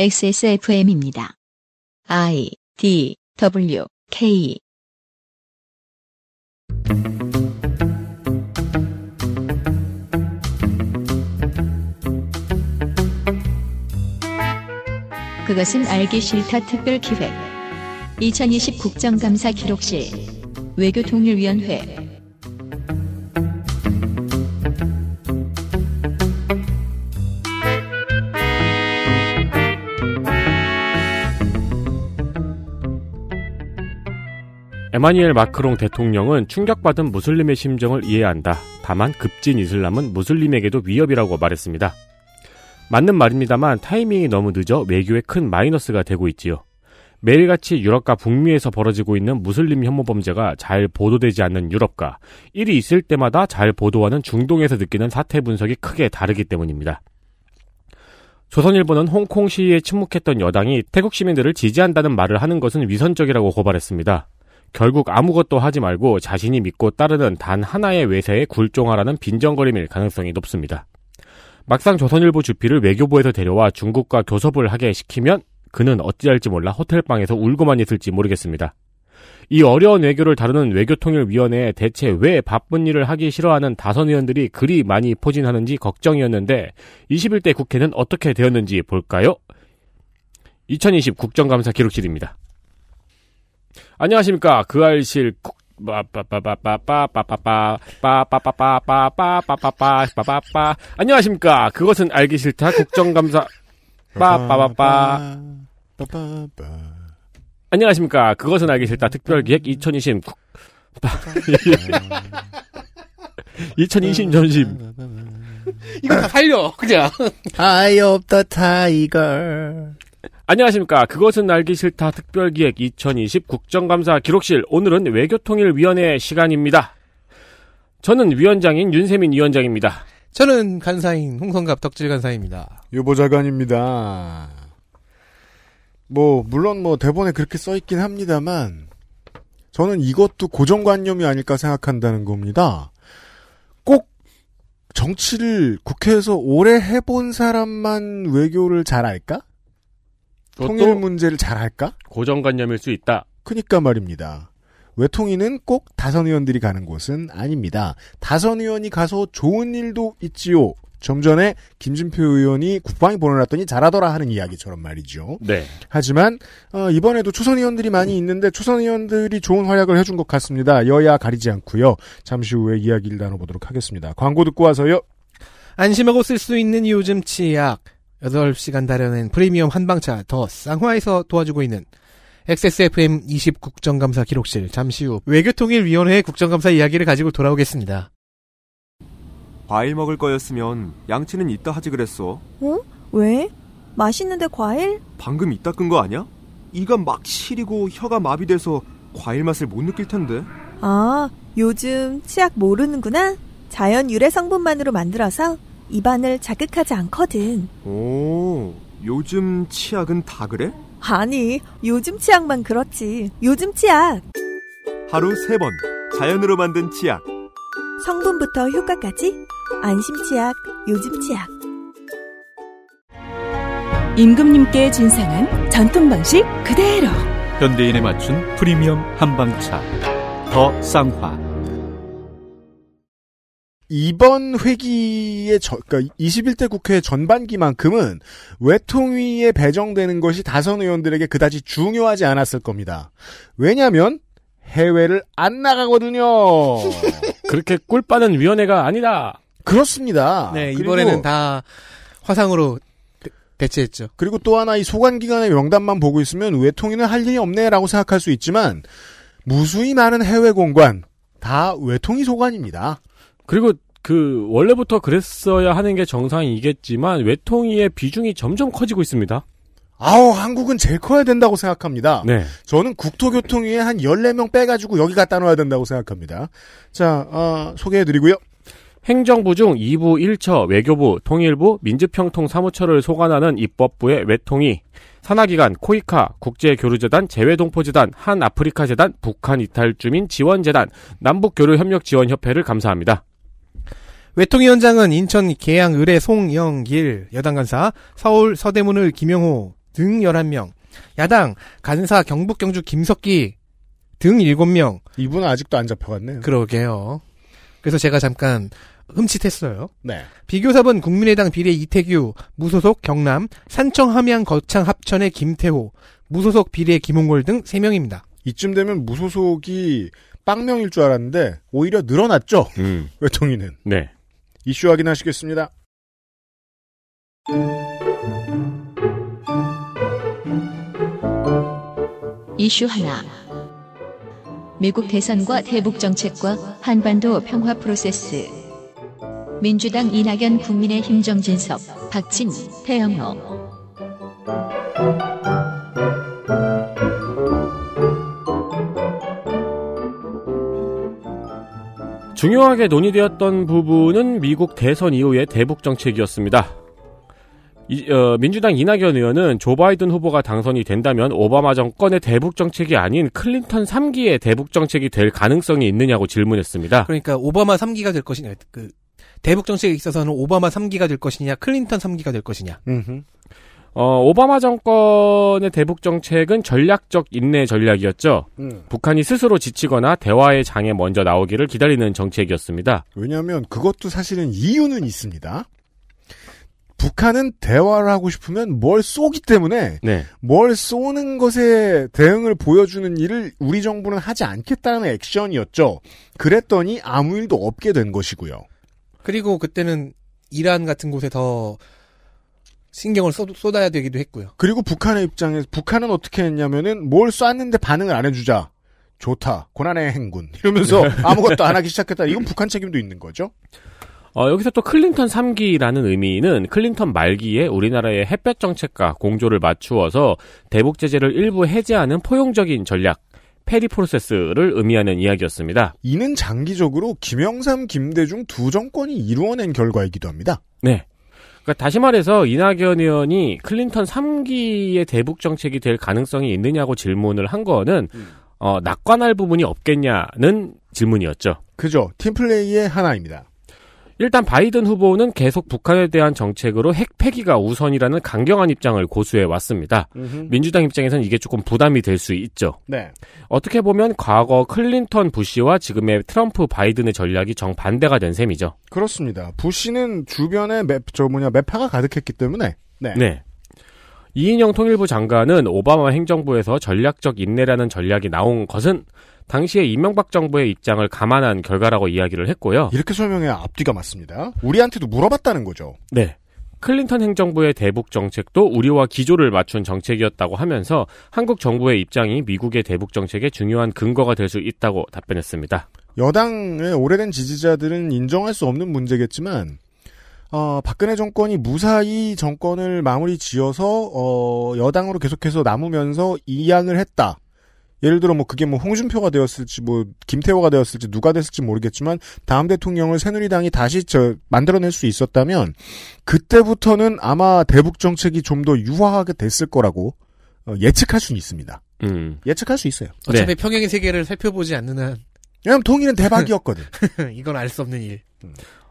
XSFM입니다. I D W K. 그것은 알기 싫다 특별 기획. 2020 국정감사 기록실. 외교통일위원회 에마니엘 마크롱 대통령은 충격받은 무슬림의 심정을 이해한다. 다만 급진 이슬람은 무슬림에게도 위협이라고 말했습니다. 맞는 말입니다만 타이밍이 너무 늦어 외교에 큰 마이너스가 되고 있지요. 매일같이 유럽과 북미에서 벌어지고 있는 무슬림 혐오 범죄가 잘 보도되지 않는 유럽과 일이 있을 때마다 잘 보도하는 중동에서 느끼는 사태 분석이 크게 다르기 때문입니다. 조선일보는 홍콩 시위에 침묵했던 여당이 태국 시민들을 지지한다는 말을 하는 것은 위선적이라고 고발했습니다. 결국 아무것도 하지 말고 자신이 믿고 따르는 단 하나의 외세에 굴종하라는 빈정거림일 가능성이 높습니다. 막상 조선일보 주피를 외교부에서 데려와 중국과 교섭을 하게 시키면 그는 어찌할지 몰라 호텔방에서 울고만 있을지 모르겠습니다. 이 어려운 외교를 다루는 외교통일위원회에 대체 왜 바쁜 일을 하기 싫어하는 다선 의원들이 그리 많이 포진하는지 걱정이었는데 21대 국회는 어떻게 되었는지 볼까요? 2020 국정감사 기록실입니다. 안녕하십니까. 그 알실 빠빠빠빠빠빠빠빠빠빠빠빠빠빠빠빠빠빠 안녕하십니까. 그것은 알기 싫다. 국정감사 빠빠빠빠 안녕하십니까. 그것은 알기 싫다. 특별기획 2020 2020 점심 이거 다 살려, 그냥. Of the Tiger. 안녕하십니까. 그것은 알기 싫다 특별기획 2020 국정감사 기록실. 오늘은 외교통일위원회 시간입니다. 저는 위원장인 윤세민 위원장입니다. 저는 간사인 홍성갑 덕질 간사입니다. 유보자관입니다. 뭐, 물론 뭐, 대본에 그렇게 써 있긴 합니다만, 저는 이것도 고정관념이 아닐까 생각한다는 겁니다. 꼭 정치를 국회에서 오래 해본 사람만 외교를 잘 알까? 통일 문제를 잘 할까? 고정관념일 수 있다. 그니까 말입니다. 외통위는 꼭 다선 의원들이 가는 곳은 아닙니다. 다선 의원이 가서 좋은 일도 있지요. 좀 전에 김진표 의원이 국방위 보내놨더니 잘하더라 하는 이야기처럼 말이죠. 네. 하지만 어, 이번에도 초선 의원들이 많이 있는데 초선 의원들이 좋은 활약을 해준 것 같습니다. 여야 가리지 않고요. 잠시 후에 이야기를 나눠보도록 하겠습니다. 광고 듣고 와서요. 안심하고 쓸 수 있는 요즘 치약. 8시간 다려낸 프리미엄 한방차 더 쌍화에서 도와주고 있는 XSFM 20 국정감사 기록실 잠시 후 외교통일위원회 국정감사 이야기를 가지고 돌아오겠습니다. 과일 먹을 거였으면 양치는 이따 하지 그랬어. 어? 왜? 맛있는데 과일? 방금 이따 끈 거 아니야? 이가 막 시리고 혀가 마비돼서 과일 맛을 못 느낄 텐데. 아, 요즘 치약 모르는구나? 자연 유래 성분만으로 만들어서 입안을 자극하지 않거든. 오, 요즘 치약은 다 그래? 아니, 요즘 치약만 그렇지. 요즘 치약. 하루 세 번 자연으로 만든 치약. 성분부터 효과까지. 안심 치약, 요즘 치약. 임금님께 진상한 전통 방식 그대로 현대인에 맞춘 프리미엄 한방차 더 쌍화 이번 회기의 저, 그러니까 21대 국회 전반기만큼은 외통위에 배정되는 것이 다선 의원들에게 그다지 중요하지 않았을 겁니다. 왜냐하면 해외를 안 나가거든요. 그렇게 꿀 빠는 위원회가 아니다. 그렇습니다. 네, 이번에는 다 화상으로 대- 대체했죠. 그리고 또 하나 이 소관 기관의 명단만 보고 있으면 외통위는 할 일이 없네라고 생각할 수 있지만 무수히 많은 해외 공관 다 외통위 소관입니다. 그리고 그 원래부터 그랬어야 하는 게 정상이겠지만 외통위의 비중이 점점 커지고 있습니다. 아우 한국은 제일 커야 된다고 생각합니다. 네. 저는 국토교통위에 한 14명 빼가지고 여기 갖다 놓아야 된다고 생각합니다. 자, 어, 소개해드리고요. 행정부 중 2부 1처 외교부, 통일부, 민주평통 사무처를 소관하는 입법부의 외통위, 산하기관 코이카, 국제교류재단, 재외동포재단, 한아프리카재단, 북한이탈주민 지원재단, 남북교류협력지원협회를 감사합니다. 외통위원장은 인천 계양 의뢰 송영길 여당 간사, 서울 서대문을 김영호 등 11명, 야당 간사 경북 경주 김석기 등 7명. 이분은 아직도 안 잡혀갔네요. 그러게요. 그래서 제가 잠깐 흠칫했어요. 네. 비교섭은 국민의당 비례 이태규, 무소속 경남, 산청 함양 거창 합천의 김태호, 무소속 비례 김홍걸 등 3명입니다. 이쯤 되면 무소속이 빵명일 줄 알았는데 오히려 늘어났죠. 음. 외통위는. 네. 이슈 확인하시겠습니다. 이슈 하나. 미국 대선과 대북 정책과 한반도 평화 프로세스. 민주당 이낙연 국민의힘 정진석, 박진, 태영호. 중요하게 논의되었던 부분은 미국 대선 이후의 대북 정책이었습니다. 이, 어, 민주당 이낙연 의원은 조 바이든 후보가 당선이 된다면 오바마 정권의 대북 정책이 아닌 클린턴 3기의 대북 정책이 될 가능성이 있느냐고 질문했습니다. 그러니까 오바마 3기가 될 것이냐, 그 대북 정책에 있어서는 오바마 3기가 될 것이냐, 클린턴 3기가 될 것이냐. 음흠. 어, 오바마 정권의 대북 정책은 전략적 인내 전략이었죠. 음. 북한이 스스로 지치거나 대화의 장에 먼저 나오기를 기다리는 정책이었습니다. 왜냐하면 그것도 사실은 이유는 있습니다. 북한은 대화를 하고 싶으면 뭘 쏘기 때문에 네. 뭘 쏘는 것에 대응을 보여주는 일을 우리 정부는 하지 않겠다는 액션이었죠. 그랬더니 아무 일도 없게 된 것이고요. 그리고 그때는 이란 같은 곳에 더 신경을 쏟, 쏟아야 되기도 했고요. 그리고 북한의 입장에서 북한은 어떻게 했냐면은 뭘 쐈는데 반응을 안 해주자. 좋다. 고난의 행군. 이러면서 아무것도 안 하기 시작했다. 이건 북한 책임도 있는 거죠. 어, 여기서 또 클린턴 3기라는 의미는 클린턴 말기에 우리나라의 햇볕 정책과 공조를 맞추어서 대북 제재를 일부 해제하는 포용적인 전략, 페리 프로세스를 의미하는 이야기였습니다. 이는 장기적으로 김영삼, 김대중 두 정권이 이루어낸 결과이기도 합니다. 네. 그러니까 다시 말해서 이낙연 의원이 클린턴 3기의 대북 정책이 될 가능성이 있느냐고 질문을 한 거는 어, 낙관할 부분이 없겠냐는 질문이었죠. 그죠. 팀플레이의 하나입니다. 일단 바이든 후보는 계속 북한에 대한 정책으로 핵 폐기가 우선이라는 강경한 입장을 고수해 왔습니다. 민주당 입장에서는 이게 조금 부담이 될 수 있죠. 네. 어떻게 보면 과거 클린턴 부시와 지금의 트럼프 바이든의 전략이 정반대가 된 셈이죠. 그렇습니다. 부시는 주변에 매, 저 뭐냐 매파가 가득했기 때문에 네. 네. 이인영 통일부 장관은 오바마 행정부에서 전략적 인내라는 전략이 나온 것은 당시에 이명박 정부의 입장을 감안한 결과라고 이야기를 했고요. 이렇게 설명해야 앞뒤가 맞습니다. 우리한테도 물어봤다는 거죠. 네. 클린턴 행정부의 대북 정책도 우리와 기조를 맞춘 정책이었다고 하면서 한국 정부의 입장이 미국의 대북 정책의 중요한 근거가 될 수 있다고 답변했습니다. 여당의 오래된 지지자들은 인정할 수 없는 문제겠지만 어, 박근혜 정권이 무사히 정권을 마무리 지어서 어, 여당으로 계속해서 남으면서 이양을 했다. 예를 들어 뭐 그게 뭐 홍준표가 되었을지 뭐 김태호가 되었을지 누가 됐을지 모르겠지만 다음 대통령을 새누리당이 다시 저 만들어낼 수 있었다면 그때부터는 아마 대북 정책이 좀 더 유화하게 됐을 거라고 어, 예측할 수는 있습니다. 음. 예측할 수 있어요. 어차피 네. 평행의 세계를 살펴보지 않는 한 왜냐면 통일은 대박이었거든. 이건 알 수 없는 일.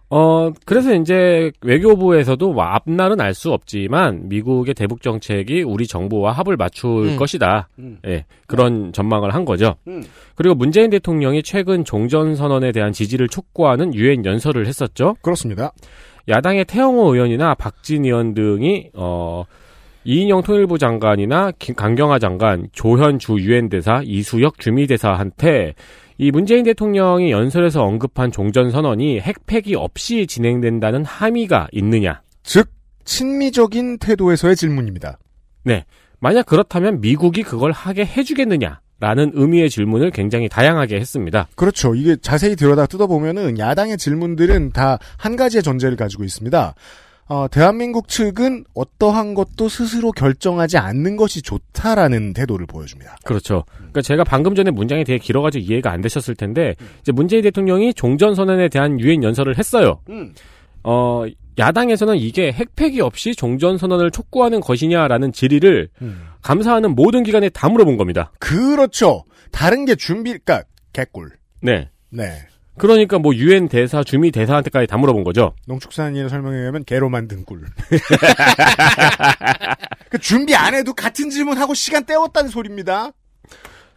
어, 그래서 이제 외교부에서도 뭐 앞날은 알 수 없지만 미국의 대북 정책이 우리 정부와 합을 맞출 음. 것이다. 음. 예, 그런 전망을 한 거죠. 음. 그리고 문재인 대통령이 최근 종전 선언에 대한 지지를 촉구하는 유엔 연설을 했었죠. 그렇습니다. 야당의 태영호 의원이나 박진 의원 등이 어 이인영 통일부 장관이나 김- 강경화 장관, 조현 주 유엔 대사, 이수혁 주미 대사한테 이 문재인 대통령이 연설에서 언급한 종전 선언이 핵 폐기 없이 진행된다는 함의가 있느냐? 즉 친미적인 태도에서의 질문입니다. 만약 그렇다면 미국이 그걸 하게 해주겠느냐? 라는 의미의 질문을 굉장히 다양하게 했습니다. 그렇죠. 이게 자세히 들여다 뜯어보면은 야당의 질문들은 다 한 가지의 전제를 가지고 있습니다. 어, 대한민국 측은 어떠한 것도 스스로 결정하지 않는 것이 좋다라는 태도를 보여줍니다. 그렇죠. 그러니까 제가 방금 전에 문장이 되게 길어가지고 이해가 안 되셨을 텐데 이제 문재인 대통령이 종전 선언에 대한 유엔 연설을 했어요. 어, 야당에서는 이게 핵폐기 없이 종전 선언을 촉구하는 것이냐라는 질의를 감사하는 모든 기관에 다 물어본 겁니다. 그렇죠. 다른 게 준비, 그니까, 개꿀. 네. 네. 그러니까 뭐 유엔 대사, 주미 대사한테까지 다 물어본 거죠. 농축산인의 설명에 의하면 개로 만든 꿀. 그 준비 안 해도 같은 질문하고 시간 때웠다는 소리입니다.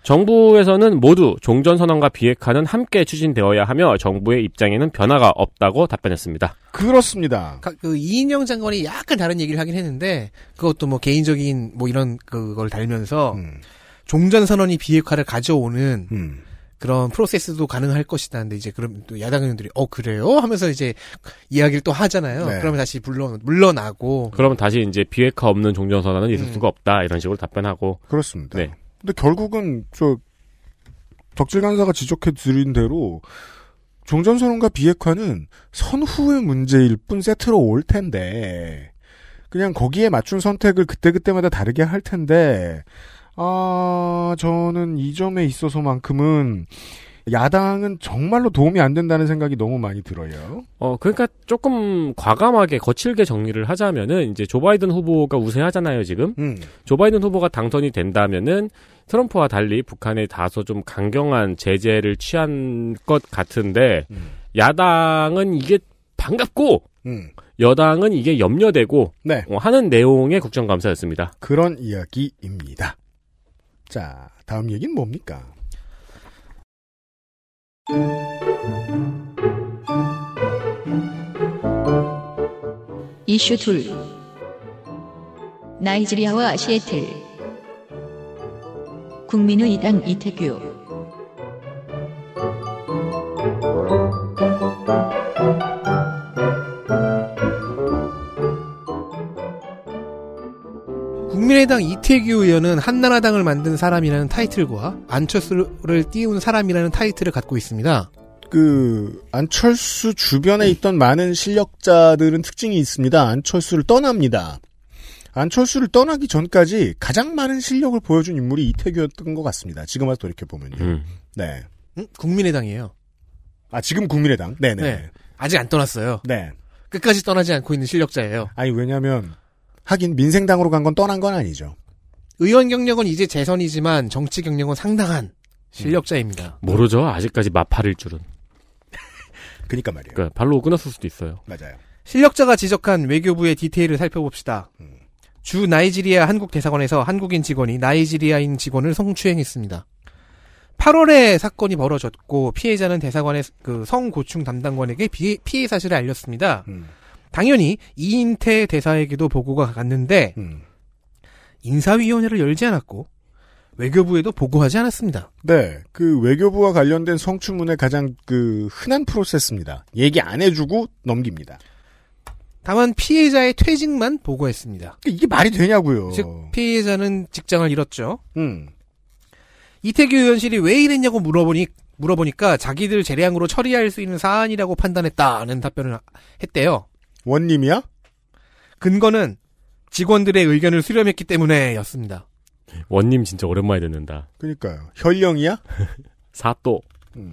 정부에서는 모두 종전 선언과 비핵화는 함께 추진되어야 하며 정부의 입장에는 변화가 없다고 답변했습니다. 그렇습니다. 가- 그 이인영 장관이 약간 다른 얘기를 하긴 했는데 그것도 뭐 개인적인 뭐 이런 그걸 달면서 음, 종전 선언이 비핵화를 가져오는 음. 그런 프로세스도 가능할 것이다. 근데 이제 그럼 또 야당 의원들이 어 그래요? 하면서 이제 이야기를 또 하잖아요. 네. 그러면 다시 물러 물러나고 그러면 다시 이제 비핵화 없는 종전 선언은 있을 음. 수가 없다 이런 식으로 답변하고 그렇습니다. 네. 근데 결국은 저 덕질 간사가 지적해 드린 대로 종전 선언과 비핵화는 선후의 문제일 뿐 세트로 올 텐데 그냥 거기에 맞춘 선택을 그때그때마다 다르게 할 텐데 아 저는 이 점에 있어서만큼은 야당은 정말로 도움이 안 된다는 생각이 너무 많이 들어요. 어 그러니까 조금 과감하게 거칠게 정리를 하자면은 이제 조 바이든 후보가 우세하잖아요 지금 음. 조 바이든 후보가 당선이 된다면은 트럼프와 달리 북한에 다소 좀 강경한 제재를 취한 것 같은데 음. 야당은 이게 반갑고 음. 여당은 이게 염려되고 네. 어, 하는 내용의 국정감사였습니다. 그런 이야기입니다. 자, 다음 얘기는 뭡니까? 이슈 둘. 나이지리아와 시애틀. 국민의당 이태규. 국민의당 이태규 의원은 한나라당을 만든 사람이라는 타이틀과 안철수를 띄운 사람이라는 타이틀을 갖고 있습니다. 그 안철수 주변에 있던 많은 실력자들은 특징이 있습니다. 안철수를 떠납니다. 안철수를 떠나기 전까지 가장 많은 실력을 보여준 인물이 이태규였던 것 같습니다. 지금 와서 돌이켜 보면요. 음. 네. 음? 국민의당이에요. 아 지금 국민의당. 네네. 네. 네. 아직 안 떠났어요. 네. 끝까지 떠나지 않고 있는 실력자예요. 아니 왜냐하면 하긴 민생당으로 간 건 떠난 건 아니죠. 의원 경력은 이제 재선이지만 정치 경력은 상당한 실력자입니다. 모르죠. 아직까지 마팔일 줄은. 그니까 말이에요. 그러니까 발로 끊었을 수도 있어요. 맞아요. 실력자가 지적한 외교부의 디테일을 살펴봅시다. 음. 주 나이지리아 한국 대사관에서 한국인 직원이 나이지리아인 직원을 성추행했습니다. 8월에 사건이 벌어졌고 피해자는 대사관의 그 성고충 담당관에게 비- 피해 사실을 알렸습니다. 음. 당연히 이인태 대사에게도 보고가 갔는데 음. 인사위원회를 열지 않았고 외교부에도 보고하지 않았습니다. 네, 그 외교부와 관련된 성추문의 가장 그 흔한 프로세스입니다. 얘기 안 해주고 넘깁니다. 다만 피해자의 퇴직만 보고했습니다. 이게 말이 되냐고요. 즉 피해자는 직장을 잃었죠. 음, 이태규 의원실이 왜 이랬냐고 물어보니 물어보니까 자기들 재량으로 처리할 수 있는 사안이라고 판단했다는 답변을 했대요. 원님이야? 근거는 직원들의 의견을 수렴했기 때문에였습니다. 원님 진짜 오랜만에 듣는다. 그니까요. 현령이야? 사또. 음,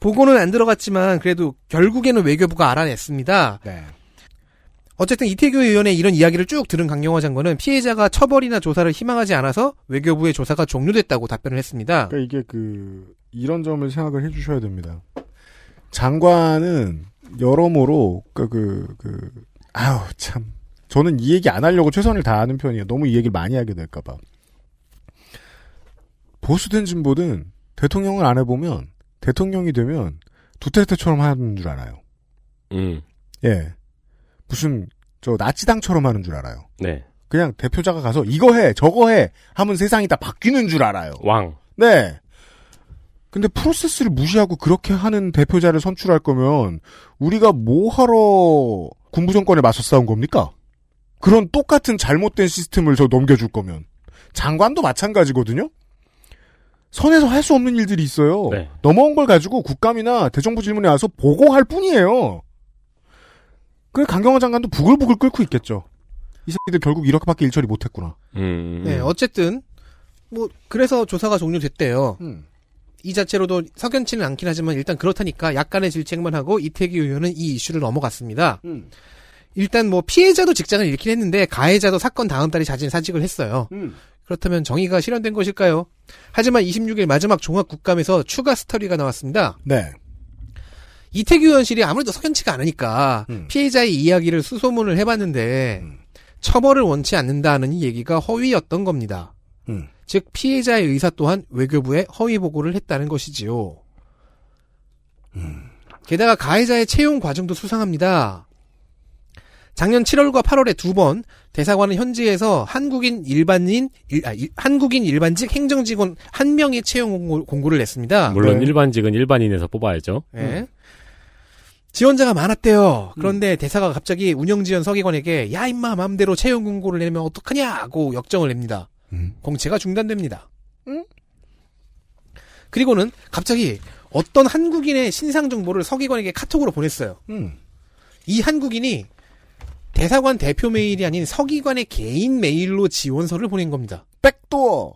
보고는 안 들어갔지만 그래도 결국에는 외교부가 알아냈습니다. 네. 어쨌든 이태규 의원의 이런 이야기를 쭉 들은 강경화 장관은 피해자가 처벌이나 조사를 희망하지 않아서 외교부의 조사가 종료됐다고 답변을 했습니다. 그러니까 이게 그 이런 점을 생각을 해주셔야 됩니다. 장관은 여러모로 그 그 그 아우 참 저는 이 얘기 안 하려고 최선을 다하는 편이에요. 너무 이 얘기를 많이 하게 될까봐. 보수든 진보든 대통령을 안 해보면 대통령이 되면 두테르테처럼 하는 줄 알아요. 음. 예, 무슨 저 나치당처럼 하는 줄 알아요. 네. 그냥 대표자가 가서 이거 해 저거 해 하면 세상이 다 바뀌는 줄 알아요. 왕. 네. 근데 프로세스를 무시하고 그렇게 하는 대표자를 선출할 거면 우리가 뭐 하러 군부 정권에 맞서 싸운 겁니까? 그런 똑같은 잘못된 시스템을 저 넘겨줄 거면 장관도 마찬가지거든요. 선에서 할 수 없는 일들이 있어요. 네. 넘어온 걸 가지고 국감이나 대정부 질문에 와서 보고할 뿐이에요. 그래 강경화 장관도 부글부글 끓고 있겠죠. 이 새끼들 결국 이렇게밖에 일처리 못했구나. 음. 네, 어쨌든 뭐 그래서 조사가 종료됐대요. 음. 이 자체로도 석연치는 않긴 하지만 일단 그렇다니까 약간의 질책만 하고 이태기 의원은 이 이슈를 넘어갔습니다. 음. 일단 뭐 피해자도 직장을 잃긴 했는데 가해자도 사건 다음 달에 자진 사직을 했어요. 음. 그렇다면 정의가 실현된 것일까요? 하지만 26일 마지막 종합 국감에서 추가 스터디가 나왔습니다. 네. 이태규 의원실이 아무래도 석연치가 않으니까 음. 피해자의 이야기를 수소문을 해봤는데 음. 처벌을 원치 않는다는 이 얘기가 허위였던 겁니다. 음. 즉 피해자의 의사 또한 외교부에 허위 보고를 했다는 것이지요. 음. 게다가 가해자의 채용 과정도 수상합니다. 작년 7월과 8월에 두 번 대사관은 현지에서 한국인 일반인 일- 아, 일- 한국인 일반직 행정직원 한 명의 채용 공고, 를 냈습니다. 물론 네. 일반직은 일반인에서 뽑아야죠. 예. 지원자가 많았대요. 그런데 대사가 갑자기 운영지원 서기관에게 야 임마 마음대로 채용 공고를 내면 어떡하냐고 역정을 냅니다. 음. 공채가 중단됩니다. 응? 그리고는 갑자기 어떤 한국인의 신상 정보를 서기관에게 카톡으로 보냈어요. 음. 이 한국인이 대사관 대표 메일이 아닌 서기관의 개인 메일로 지원서를 보낸 겁니다. 백도어.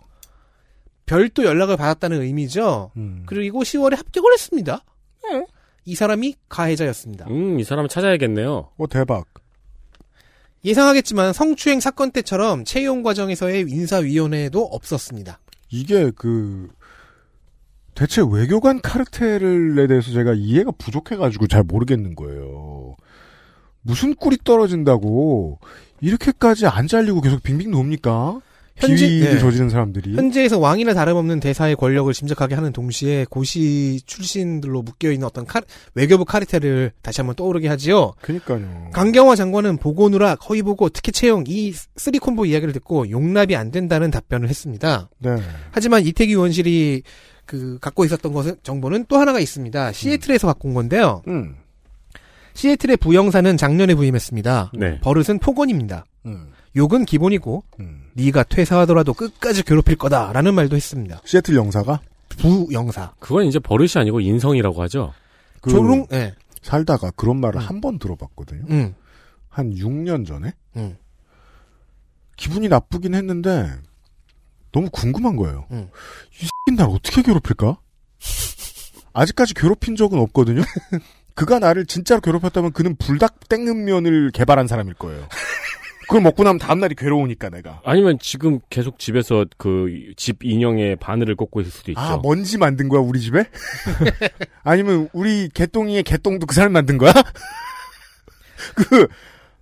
별도 연락을 받았다는 의미죠. 음. 그리고 10월에 합격을 했습니다. 네. 이 사람이 가해자였습니다. 음, 이 사람을 찾아야겠네요. 어 대박. 예상하겠지만 성추행 사건 때처럼 채용 과정에서의 인사위원회도 없었습니다. 이게 그 대체 외교관 카르텔에 대해서 제가 이해가 부족해가지고 잘 모르겠는 거예요. 무슨 꿀이 떨어진다고 이렇게까지 안 잘리고 계속 빙빙 돕니까? 현지- 비위를 네. 저지른 사람들이. 현재에서 왕이나 다름없는 대사의 권력을 짐작하게 하는 동시에 고시 출신들로 묶여 있는 어떤 카- 외교부 카르텔을 다시 한번 떠오르게 하지요. 그니까요. 강경화 장관은 보고 누락, 허위 보고, 특혜 채용 이 three combo 이야기를 듣고 용납이 안 된다는 답변을 했습니다. 네. 하지만 이태규 의원실이 그 갖고 있었던 것은 정보는 또 하나가 있습니다. 시애틀에서 갖고 온 건데요. 음. 시애틀의 부영사는 작년에 부임했습니다. 네. 버릇은 폭언입니다. 음. 욕은 기본이고 음. 네가 퇴사하더라도 끝까지 괴롭힐 거다라는 말도 했습니다. 시애틀 영사가 부영사. 그건 이제 버릇이 아니고 인성이라고 하죠. 그 조롱 예. 살다가 그런 말을 음. 한번 들어봤거든요. 음. 한 6년 전에 음. 기분이 나쁘긴 했는데 너무 궁금한 거예요. 음. 이 새끼 날 어떻게 괴롭힐까? 아직까지 괴롭힌 적은 없거든요. 그가 나를 진짜로 괴롭혔다면 그는 불닭 땡면을 개발한 사람일 거예요. 그걸 먹고 나면 다음날이 괴로우니까 내가. 아니면 지금 계속 집에서 그 집 인형에 바늘을 꽂고 있을 수도 있죠. 아, 먼지 만든 거야, 우리 집에? 아니면 우리 개똥이의 개똥도 그 사람 만든 거야? 그,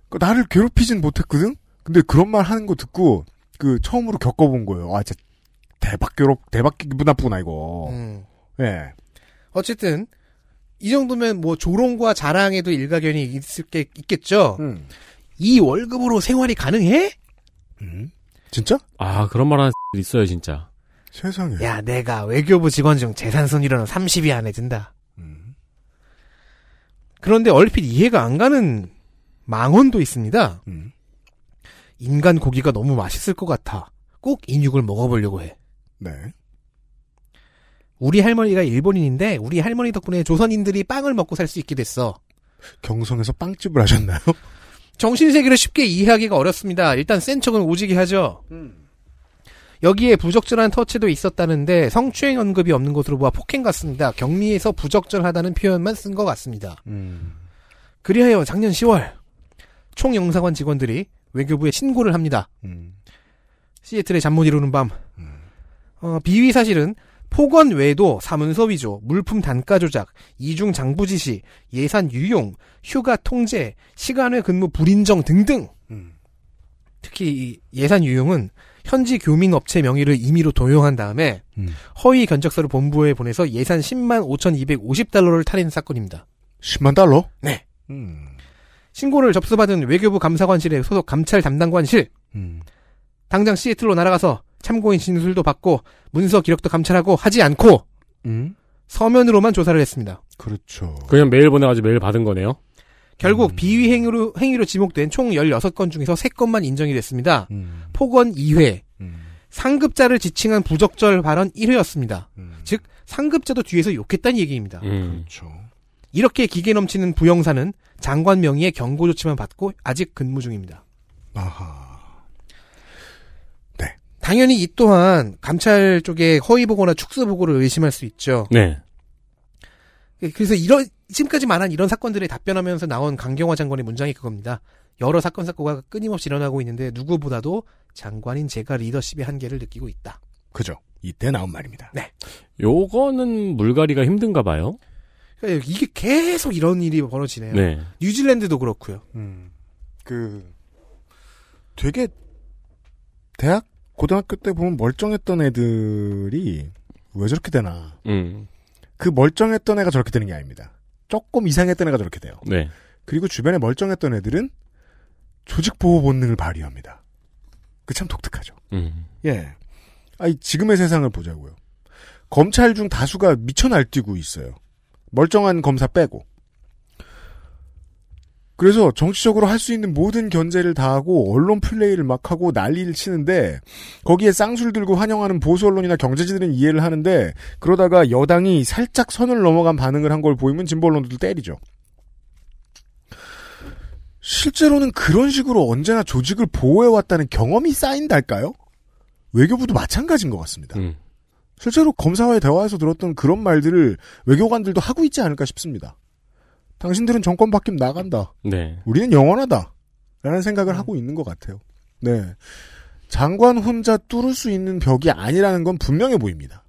그 나를 괴롭히진 못했거든? 근데 그런 말 하는 거 듣고, 그, 처음으로 겪어본 거예요. 아, 진짜, 대박 괴롭, 대박 기분 나쁘구나, 이거. 음. 예. 어쨌든 이 정도면 뭐 조롱과 자랑에도 일가견이 있을 게 있겠죠. 음. 이 월급으로 생활이 가능해? 음. 진짜? 아, 그런 말 하는 있어요, 진짜. 세상에. 야, 내가 외교부 직원 중 재산 순위로는 30위 안에 든다. 음. 그런데 얼핏 이해가 안 가는 망언도 있습니다. 음. 인간 고기가 너무 맛있을 것 같아. 꼭 인육을 먹어보려고 해. 네. 우리 할머니가 일본인인데 우리 할머니 덕분에 조선인들이 빵을 먹고 살 수 있게 됐어. 경성에서 빵집을 하셨나요? 정신세계를 쉽게 이해하기가 어렵습니다. 일단 센 척은 오지게 하죠. 여기에 부적절한 터치도 있었다는데 성추행 언급이 없는 것으로 보아 폭행 같습니다. 격리에서 부적절하다는 표현만 쓴 것 같습니다. 음. 그리하여 작년 10월 총영사관 직원들이 외교부에 신고를 합니다. 음. 시애틀의 잠못 이루는 밤. 음. 어, 비위 사실은 폭언 외에도 사문서 위조, 물품 단가 조작, 이중 장부 지시, 예산 유용, 휴가 통제, 시간 외 근무 불인정 등등. 음. 특히 이 예산 유용은 현지 교민 업체 명의를 임의로 도용한 다음에 음. 허위 견적서를 본부에 보내서 예산 10만 5,250달러를 탈인 사건입니다. 10만 달러? 네. 음. 신고를 접수받은 외교부 감사관실의 소속 감찰 담당관실 음. 당장 시애틀로 날아가서 참고인 진술도 받고 문서 기록도 감찰하고 하지 않고 음. 서면으로만 조사를 했습니다. 그렇죠. 그냥 메일 보내가지고 메일 받은 거네요. 결국 음. 비위 행위로, 행위로 지목된 총 16건 중에서 3건만 인정이 됐습니다. 음. 폭언 2회, 음. 상급자를 지칭한 부적절 발언 1회였습니다. 음. 즉, 상급자도 뒤에서 욕했다는 얘기입니다. 음. 그렇죠. 이렇게 기계 넘치는 부영사는 장관 명의의 경고 조치만 받고 아직 근무 중입니다. 아하. 당연히 이 또한 감찰 쪽에 허위 보고나 축소 보고를 의심할 수 있죠. 네. 그래서 이런 지금까지 말한 이런 사건들에 답변하면서 나온 강경화 장관의 문장이 그겁니다. 여러 사건 사고가 끊임없이 일어나고 있는데 누구보다도 장관인 제가 리더십의 한계를 느끼고 있다. 그죠. 이때 나온 말입니다. 네. 요거는 물갈이가 힘든가 봐요. 그러니까 이게 계속 이런 일이 벌어지네요. 네. 뉴질랜드도 그렇고요. 음, 그 되게 대학 고등학교 때 보면 멀쩡했던 애들이 왜 저렇게 되나? 음. 그 멀쩡했던 애가 저렇게 되는 게 아닙니다. 조금 이상했던 애가 저렇게 돼요. 네. 그리고 주변에 멀쩡했던 애들은 조직 보호 본능을 발휘합니다. 그 참 독특하죠. 음. 예. 아니 지금의 세상을 보자고요. 검찰 중 다수가 미쳐 날뛰고 있어요. 멀쩡한 검사 빼고. 그래서 정치적으로 할 수 있는 모든 견제를 다하고 언론 플레이를 막 하고 난리를 치는데 거기에 쌍술 들고 환영하는 보수 언론이나 경제지들은 이해를 하는데 그러다가 여당이 살짝 선을 넘어간 반응을 한 걸 보이면 진보 언론들도 때리죠. 실제로는 그런 식으로 언제나 조직을 보호해왔다는 경험이 쌓인달까요? 외교부도 마찬가지인 것 같습니다. 음. 실제로 검사와의 대화에서 들었던 그런 말들을 외교관들도 하고 있지 않을까 싶습니다. 당신들은 정권 바뀌면 나간다. 네. 우리는 영원하다. 라는 생각을 하고 있는 것 같아요. 네. 장관 혼자 뚫을 수 있는 벽이 아니라는 건 분명해 보입니다.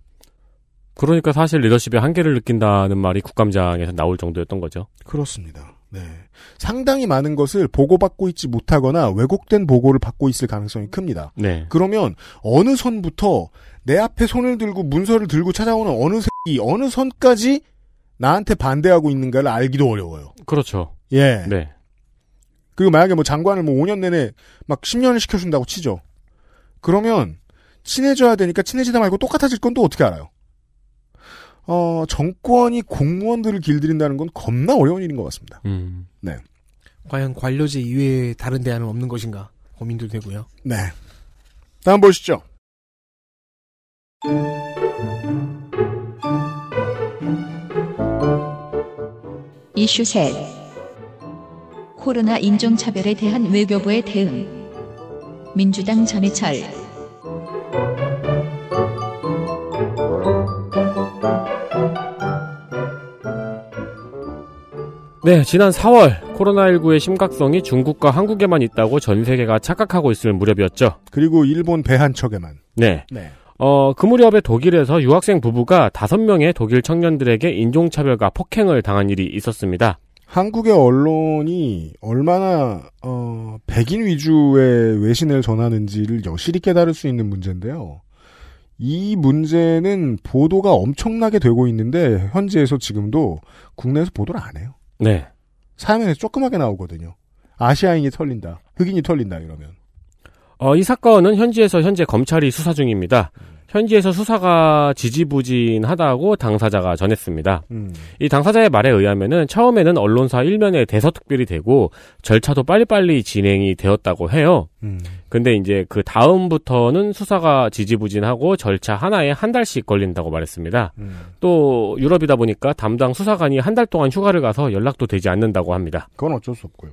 그러니까 사실 리더십의 한계를 느낀다는 말이 국감장에서 나올 정도였던 거죠. 그렇습니다. 네. 상당히 많은 것을 보고받고 있지 못하거나 왜곡된 보고를 받고 있을 가능성이 큽니다. 네. 그러면 어느 선부터 내 앞에 손을 들고 문서를 들고 찾아오는 어느 새끼 어느 선까지 나한테 반대하고 있는가를 알기도 어려워요. 그렇죠. 예. 네. 그리고 만약에 뭐 장관을 뭐 5년 내내 막 10년을 시켜준다고 치죠. 그러면 친해져야 되니까 친해지다 말고 똑같아질 건 또 어떻게 알아요? 어, 정권이 공무원들을 길들인다는 건 겁나 어려운 일인 것 같습니다. 음. 네. 과연 관료제 이외에 다른 대안은 없는 것인가 고민도 되고요. 네. 다음 보시죠. 이슈 셋. 코로나 인종차별에 대한 외교부의 대응. 민주당 전해철. 네, 지난 4월 코로나19의 심각성이 중국과 한국에만 있다고 전 세계가 착각하고 있을 무렵이었죠. 그리고 일본 배한 척에만. 네. 네. 어, 그 무렵에 독일에서 유학생 부부가 5명의 독일 청년들에게 인종차별과 폭행을 당한 일이 있었습니다. 한국의 언론이 얼마나 어, 백인 위주의 외신을 전하는지를 여실히 깨달을 수 있는 문제인데요. 이 문제는 보도가 엄청나게 되고 있는데 현지에서 지금도 국내에서 보도를 안 해요. 네. 사면에서 조그맣게 나오거든요. 아시아인이 털린다, 흑인이 털린다 이러면. 어, 이 사건은 현지에서 현재 검찰이 수사 중입니다. 현지에서 수사가 지지부진하다고 당사자가 전했습니다. 음. 이 당사자의 말에 의하면은 처음에는 언론사 일면에 대서특별이 되고 절차도 빨리빨리 진행이 되었다고 해요. 음. 근데 이제 그 다음부터는 수사가 지지부진하고 절차 하나에 한 달씩 걸린다고 말했습니다. 음. 또 유럽이다 보니까 담당 수사관이 한 달 동안 휴가를 가서 연락도 되지 않는다고 합니다. 그건 어쩔 수 없고요.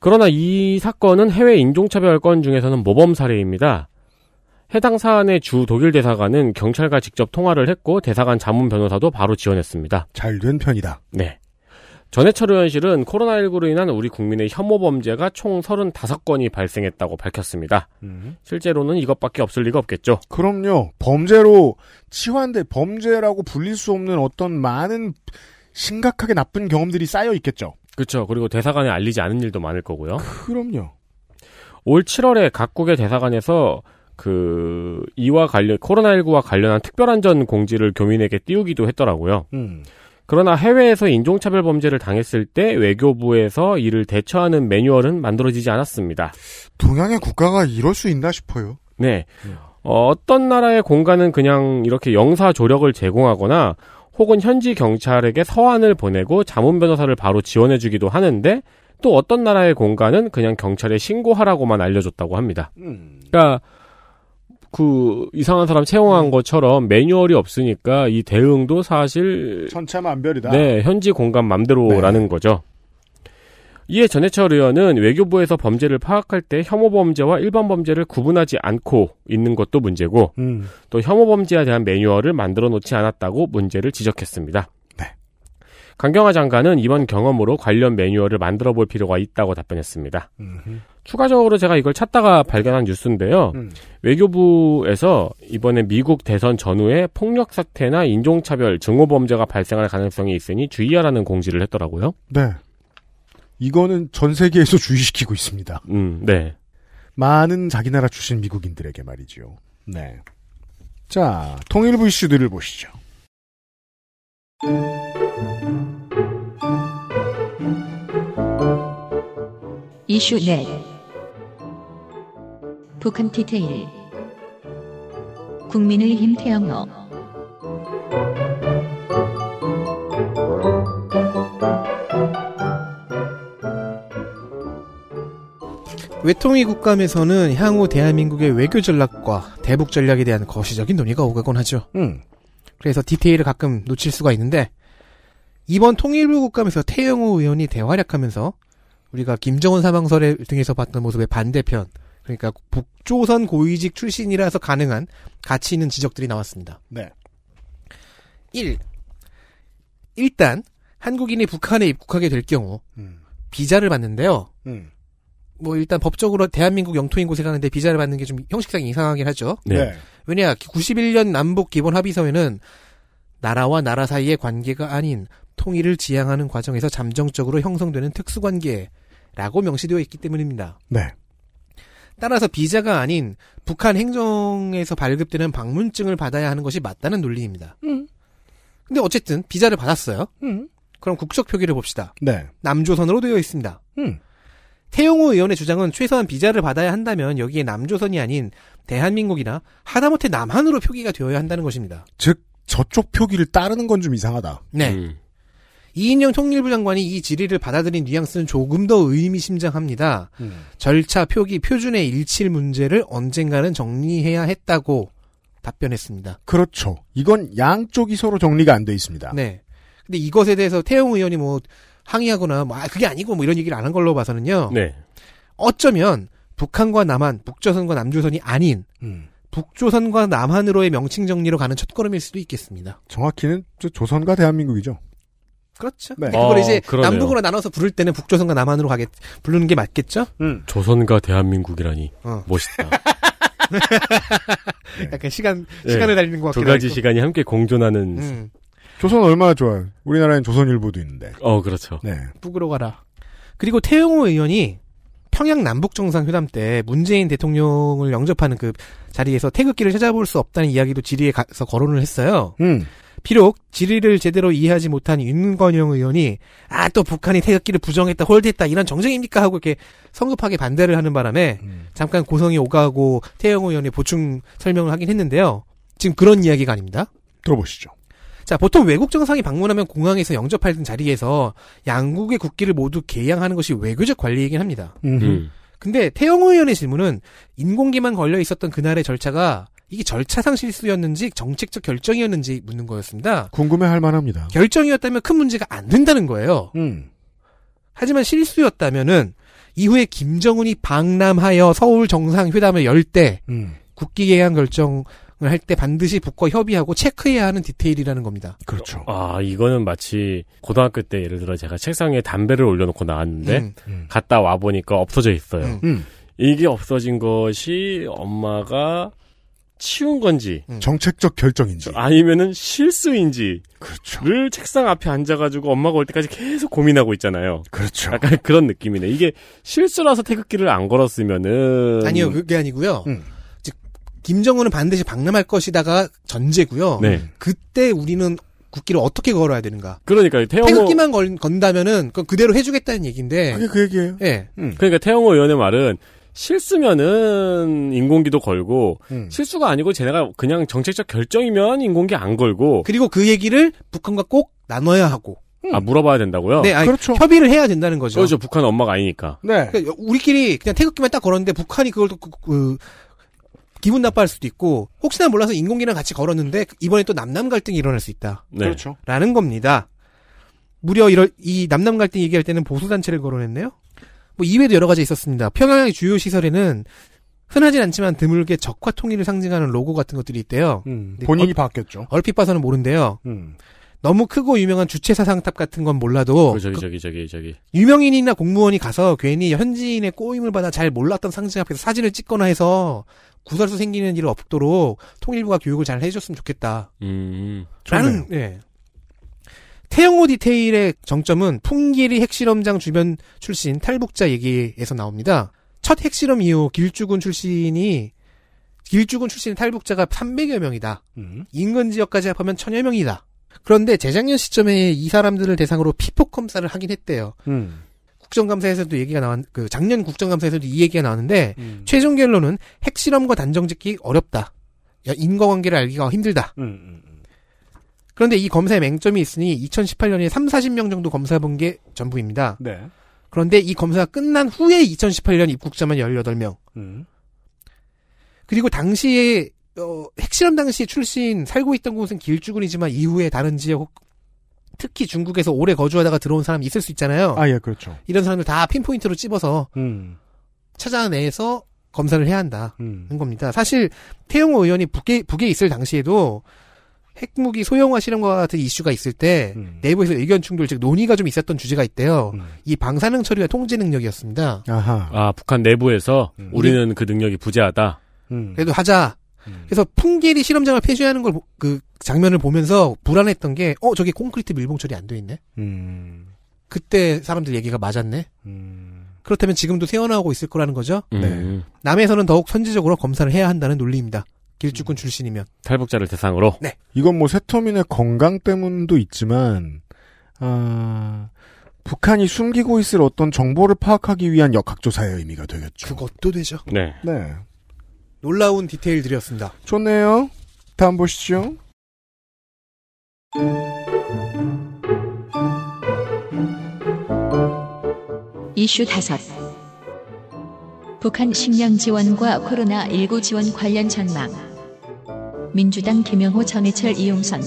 그러나 이 사건은 해외 인종차별 건 중에서는 모범 사례입니다. 해당 사안의 주 독일 대사관은 경찰과 직접 통화를 했고 대사관 자문 변호사도 바로 지원했습니다. 잘 된 편이다. 네. 전해철 의원실은 코로나19로 인한 우리 국민의 혐오 범죄가 총 35건이 발생했다고 밝혔습니다. 음. 실제로는 이것밖에 없을 리가 없겠죠. 그럼요. 범죄로 치환돼 범죄라고 불릴 수 없는 어떤 많은 심각하게 나쁜 경험들이 쌓여 있겠죠. 그렇죠. 그리고 대사관에 알리지 않은 일도 많을 거고요. 그럼요. 올 7월에 각국의 대사관에서 그 이와 관련 코로나19와 관련한 특별안전 공지를 교민에게 띄우기도 했더라고요. 음. 그러나 해외에서 인종차별 범죄를 당했을 때 외교부에서 이를 대처하는 매뉴얼은 만들어지지 않았습니다. 동양의 국가가 이럴 수 있나 싶어요. 네. 음. 어, 어떤 나라의 공간은 그냥 이렇게 영사 조력을 제공하거나 혹은 현지 경찰에게 서한을 보내고 자문 변호사를 바로 지원해주기도 하는데 또 어떤 나라의 공간은 그냥 경찰에 신고하라고만 알려줬다고 합니다. 음. 그러니까 그 이상한 사람 채용한 것처럼 매뉴얼이 없으니까 이 대응도 사실 천차만별이다. 네 현지 공간 맘대로라는 거죠. 이에 전해철 의원은 외교부에서 범죄를 파악할 때 혐오 범죄와 일반 범죄를 구분하지 않고 있는 것도 문제고 음. 또 혐오 범죄에 대한 매뉴얼을 만들어 놓지 않았다고 문제를 지적했습니다. 네. 강경화 장관은 이번 경험으로 관련 매뉴얼을 만들어 볼 필요가 있다고 답변했습니다. 음흠. 추가적으로 제가 이걸 찾다가 발견한 뉴스인데요. 음. 외교부에서 이번에 미국 대선 전후에 폭력 사태나 인종차별 증오 범죄가 발생할 가능성이 있으니 주의하라는 공지를 했더라고요. 네. 이거는 전 세계에서 주의시키고 있습니다. 음, 네. 많은 자기 나라 출신 미국인들에게 말이지요. 네. 자, 통일부 이슈들을 보시죠. 이슈 넷 북한 디테일 국민의힘 태영호 외통위 국감에서는 향후 대한민국의 외교 전략과 대북 전략에 대한 거시적인 논의가 오가곤 하죠. 음. 그래서 디테일을 가끔 놓칠 수가 있는데 이번 통일부 국감에서 태영호 의원이 대활약하면서 우리가 김정은 사망설 등에서 봤던 모습의 반대편 그러니까 북조선 고위직 출신이라서 가능한 가치 있는 지적들이 나왔습니다. 네. 1. 일단 한국인이 북한에 입국하게 될 경우 음. 비자를 받는데요. 음. 뭐 일단 법적으로 대한민국 영토인 곳에 가는데 비자를 받는 게 좀 형식상 이상하긴 하죠. 네. 왜냐 91년 남북 기본 합의서에는 나라와 나라 사이의 관계가 아닌 통일을 지향하는 과정에서 잠정적으로 형성되는 특수관계라고 명시되어 있기 때문입니다. 네. 따라서 비자가 아닌 북한 행정에서 발급되는 방문증을 받아야 하는 것이 맞다는 논리입니다. 근데 어쨌든 비자를 받았어요. 음. 그럼 국적 표기를 봅시다. 네. 남조선으로 되어 있습니다. 음. 태용호 의원의 주장은 최소한 비자를 받아야 한다면 여기에 남조선이 아닌 대한민국이나 하다못해 남한으로 표기가 되어야 한다는 것입니다. 즉, 저쪽 표기를 따르는 건 좀 이상하다. 네. 음. 이인영 통일부 장관이 이 질의를 받아들인 뉘앙스는 조금 더 의미심장합니다. 음. 절차, 표기, 표준의 일칠 문제를 언젠가는 정리해야 했다고 답변했습니다. 그렇죠. 이건 양쪽이 서로 정리가 안 돼 있습니다. 네. 근데 이것에 대해서 태용 의원이 뭐 항의하거나 뭐 아, 그게 아니고 뭐 이런 얘기를 안 한 걸로 봐서는요. 네. 어쩌면 북한과 남한, 북조선과 남조선이 아닌 음. 북조선과 남한으로의 명칭 정리로 가는 첫걸음일 수도 있겠습니다. 정확히는 저 조선과 대한민국이죠. 그렇죠. 네. 그걸 어, 이제 그러네요. 남북으로 나눠서 부를 때는 북조선과 남한으로 가게 부르는 게 맞겠죠? 음. 조선과 대한민국이라니 어. 멋있다. 약간 시간 네. 시간을 달리는 것두 같기도 가지 하고. 시간이 함께 공존하는. 음, 조선 얼마나 좋아요. 우리나라엔 조선일보도 있는데. 어 그렇죠. 네. 북으로 가라. 그리고 태용호 의원이 평양 남북 정상회담 때 문재인 대통령을 영접하는 그 자리에서 태극기를 찾아볼 수 없다는 이야기도 질의에 가서 거론을 했어요. 음. 비록 질의를 제대로 이해하지 못한 윤건영 의원이 아 또 북한이 태극기를 부정했다 홀드했다 이런 정쟁입니까 하고 이렇게 성급하게 반대를 하는 바람에 음. 잠깐 고성이 오가고 태영호 의원이 보충 설명을 하긴 했는데요. 지금 그런 이야기가 아닙니다. 들어보시죠. 자, 보통 외국 정상이 방문하면 공항에서 영접하는 자리에서 양국의 국기를 모두 개양하는 것이 외교적 관리이긴 합니다. 음. 음. 근데 태영호 의원의 질문은 인공기만 걸려 있었던 그날의 절차가 이게 절차상 실수였는지 정책적 결정이었는지 묻는 거였습니다. 궁금해할 만합니다. 결정이었다면 큰 문제가 안 된다는 거예요. 음. 하지만 실수였다면은 이후에 김정은이 방남하여 서울 정상회담을 열때 음. 국기 개양 결정을 할 때 반드시 북과 협의하고 체크해야 하는 디테일이라는 겁니다. 그렇죠. 아 이거는 마치 고등학교 때 예를 들어 제가 책상에 담배를 올려놓고 나왔는데 음, 음. 갔다 와 보니까 없어져 있어요. 음. 음. 이게 없어진 것이 엄마가 치운 건지 정책적 결정인지. 아니면은 실수인지를 그렇죠. 책상 앞에 앉아가지고 엄마가 올 때까지 계속 고민하고 있잖아요. 그렇죠. 약간 그런 느낌이네. 이게 실수라서 태극기를 안 걸었으면은 아니요, 그게 아니고요. 음. 즉 김정은은 반드시 방남할 것이다가 전제고요. 네. 그때 우리는 국기를 어떻게 걸어야 되는가? 그러니까 태영호 태극기만 걸, 건다면은 그건 그대로 해주겠다는 얘기인데. 그게 그 얘기예요. 예. 그러니까 태영호 의원의 말은 실수면은 인공기도 걸고 음. 실수가 아니고 쟤네가 그냥 정책적 결정이면 인공기 안 걸고 그리고 그 얘기를 북한과 꼭 나눠야 하고. 아 물어봐야 된다고요? 네, 아니, 그렇죠. 협의를 해야 된다는 거죠. 그렇죠. 북한 엄마가 아니니까. 네. 그러니까 우리끼리 그냥 태극기만 딱 걸었는데 북한이 그걸 또 그, 그, 기분 나빠할 수도 있고 혹시나 몰라서 인공기랑 같이 걸었는데 이번에 또 남남 갈등이 일어날 수 있다. 네. 그렇죠. 라는 겁니다. 무려 이럴, 이 남남 갈등 얘기할 때는 보수단체를 거론했네요? 뭐 이외에도 여러 가지 있었습니다. 평양의 주요 시설에는 흔하진 않지만 드물게 적화 통일을 상징하는 로고 같은 것들이 있대요. 음. 네, 본인이 어- 바뀌었죠. 얼핏 봐서는 모른데요. 음. 너무 크고 유명한 주최 사상탑 같은 건 몰라도 그 저기 그 저기 저기 저기 유명인이나 공무원이 가서 괜히 현지인의 꼬임을 받아 잘 몰랐던 상징 앞에서 사진을 찍거나 해서 구설수 생기는 일이 없도록 통일부가 교육을 잘 해줬으면 좋겠다. 음. 라는 예. 태영호 디테일의 정점은 풍길이 핵실험장 주변 출신 탈북자 얘기에서 나옵니다. 첫 핵실험 이후 길주군 출신이 길주군 출신 탈북자가 300여 명이다. 음. 인근 지역까지 합하면 천여 명이다. 그런데 재작년 시점에 이 사람들을 대상으로 피폭 검사를 하긴 했대요. 음. 국정감사에서도 얘기가 나왔, 그 작년 국정감사에서도 이 얘기가 나왔는데 음. 최종 결론은 핵실험과 단정 짓기 어렵다. 야, 인과관계를 알기가 힘들다. 음, 음, 음. 그런데 이 검사에 맹점이 있으니 2018년에 3, 40명 정도 검사해본 게 전부입니다. 네. 그런데 이 검사가 끝난 후에 2018년 입국자만 18명. 음. 그리고 당시에 어, 핵실험 당시에 출신 살고 있던 곳은 길주군이지만 이후에 다른 지역 혹- 특히 중국에서 오래 거주하다가 들어온 사람이 있을 수 있잖아요. 아, 예, 그렇죠. 이런 사람들 다 핀포인트로 찝어서 음. 찾아내서 검사를 해야 한다는 음. 겁니다. 사실 태영호 의원이 북에 북에 있을 당시에도 핵무기 소형화 실험과 같은 이슈가 있을 때 음. 내부에서 의견 충돌 즉 논의가 좀 있었던 주제가 있대요. 음. 이 방사능 처리와 통제 능력이었습니다. 아하. 아 북한 내부에서 음. 우리는 그 능력이 부재하다. 음. 그래도 하자. 음. 그래서 풍계리 실험장을 폐쇄하는 걸 그 장면을 보면서 불안했던 게 어 저게 콘크리트 밀봉 처리 안 돼 있네. 음. 그때 사람들 얘기가 맞았네. 음. 그렇다면 지금도 새어나오고 있을 거라는 거죠. 음. 남에서는 더욱 선제적으로 검사를 해야 한다는 논리입니다. 길주군 출신이면. 탈북자를 대상으로. 이건 뭐 세터민의 건강 때문도 있지만 아 북한이 숨기고 있을 어떤 정보를 파악하기 위한 역학조사의 의미가 되겠죠. 그것도 되죠. 네. 네, 놀라운 디테일들이었습니다. 좋네요. 다음 보시죠. 이슈 다섯 북한 식량 지원과 코로나19 지원 관련 전망 민주당 김영호 전해철 이용선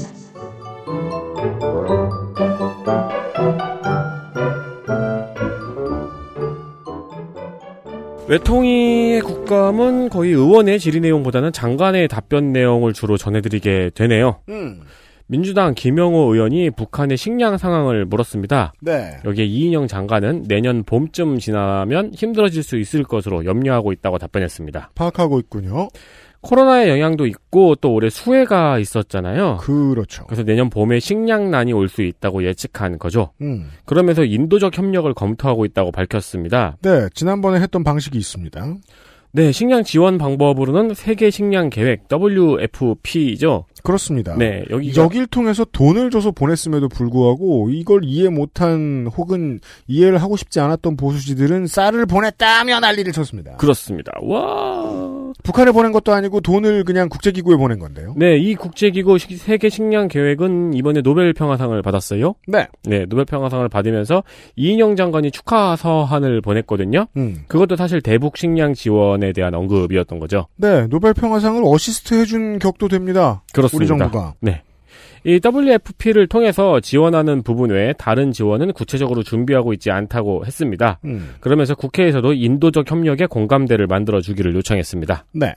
외통위의 국감은 거의 의원의 질의 내용보다는 장관의 답변 내용을 주로 전해드리게 되네요. 음, 민주당 김영호 의원이 북한의 식량 상황을 물었습니다. 네, 여기에 이인영 장관은 내년 봄쯤 지나면 힘들어질 수 있을 것으로 염려하고 있다고 답변했습니다. 파악하고 있군요. 코로나의 영향도 있고 또 올해 수해가 있었잖아요. 그렇죠. 그래서 내년 봄에 식량난이 올 수 있다고 예측한 거죠. 음, 그러면서 인도적 협력을 검토하고 있다고 밝혔습니다. 네, 지난번에 했던 방식이 있습니다. 네, 식량 지원 방법으로는 세계 식량 계획 WFP죠. 그렇습니다. 네, 여기 여길 통해서 돈을 줘서 보냈음에도 불구하고 이걸 이해 못한 혹은 이해를 하고 싶지 않았던 보수지들은 쌀을 보냈다며 난리를 쳤습니다. 그렇습니다. 와. 북한에 보낸 것도 아니고 돈을 그냥 국제기구에 보낸 건데요. 네, 이 국제기구 시- 세계 식량 계획은 이번에 노벨 평화상을 받았어요. 네. 네, 노벨 평화상을 받으면서 이인영 장관이 축하 서한을 보냈거든요. 음. 그것도 사실 대북 식량 지원에 대한 언급이었던 거죠. 네, 노벨 평화상을 어시스트 해준 격도 됩니다. 그렇습니다. 우리 정부가. 네. 이 WFP를 통해서 지원하는 부분 외에 다른 지원은 구체적으로 준비하고 있지 않다고 했습니다. 음. 그러면서 국회에서도 인도적 협력에 공감대를 만들어 주기를 요청했습니다. 네.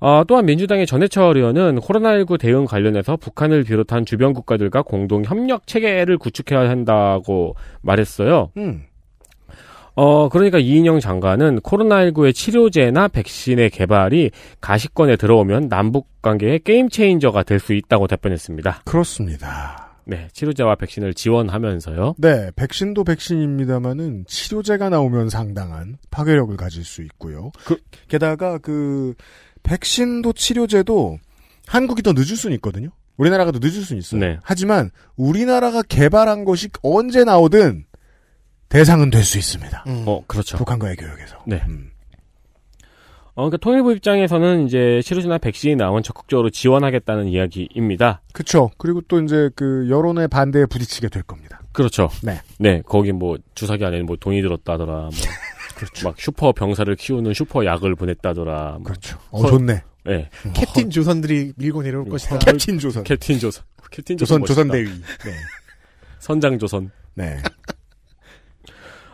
어, 또한 민주당의 전해철 의원은 코로나19 대응 관련해서 북한을 비롯한 주변 국가들과 공동 협력 체계를 구축해야 한다고 말했어요. 음. 어, 그러니까 이인영 장관은 코로나19의 치료제나 백신의 개발이 가시권에 들어오면 남북 관계의 게임 체인저가 될 수 있다고 답변했습니다. 그렇습니다. 네, 치료제와 백신을 지원하면서요. 네, 백신도 백신입니다만은 치료제가 나오면 상당한 파괴력을 가질 수 있고요. 그- 게다가 그 백신도 치료제도 한국이 더 늦을 수는 있거든요. 우리나라가 더 늦을 수는 있어요. 네. 하지만 우리나라가 개발한 것이 언제 나오든 대상은 될 수 있습니다. 음. 어, 그렇죠. 북한과의 교역에서. 네. 음. 어, 그러니까 통일부 입장에서는 이제 치료제나 백신이 나오면 적극적으로 지원하겠다는 이야기입니다. 그쵸. 그리고 또 이제 그 여론의 반대에 부딪히게 될 겁니다. 그렇죠. 네. 네, 거기 뭐 주사기 안에는 뭐 돈이 들었다더라. 뭐. 막 슈퍼 병사를 키우는 슈퍼 약을 보냈다더라. 뭐. 그렇죠. 어, 헐. 좋네. 네. 캡틴 조선들이 밀고 내려올 것이다. 캡틴 조선. 캡틴 조선. 캡틴 조선, 조선. 대위. 네. 선장 조선. 네.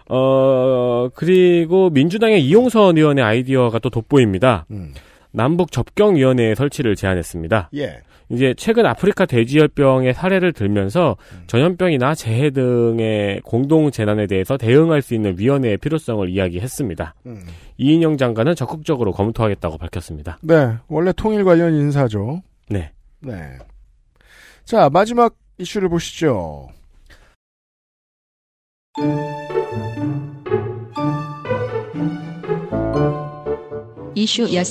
어, 그리고 민주당의 이용선 의원의 아이디어가 또 돋보입니다. 음. 남북 접경위원회의 설치를 제안했습니다. 예. 이제 최근 아프리카 돼지열병의 사례를 들면서 전염병이나 재해 등의 공동 재난에 대해서 대응할 수 있는 위원회의 필요성을 이야기했습니다. 음. 이인영 장관은 적극적으로 검토하겠다고 밝혔습니다. 네. 원래 통일 관련 인사죠. 네. 네. 자, 마지막 이슈를 보시죠. 이슈 6.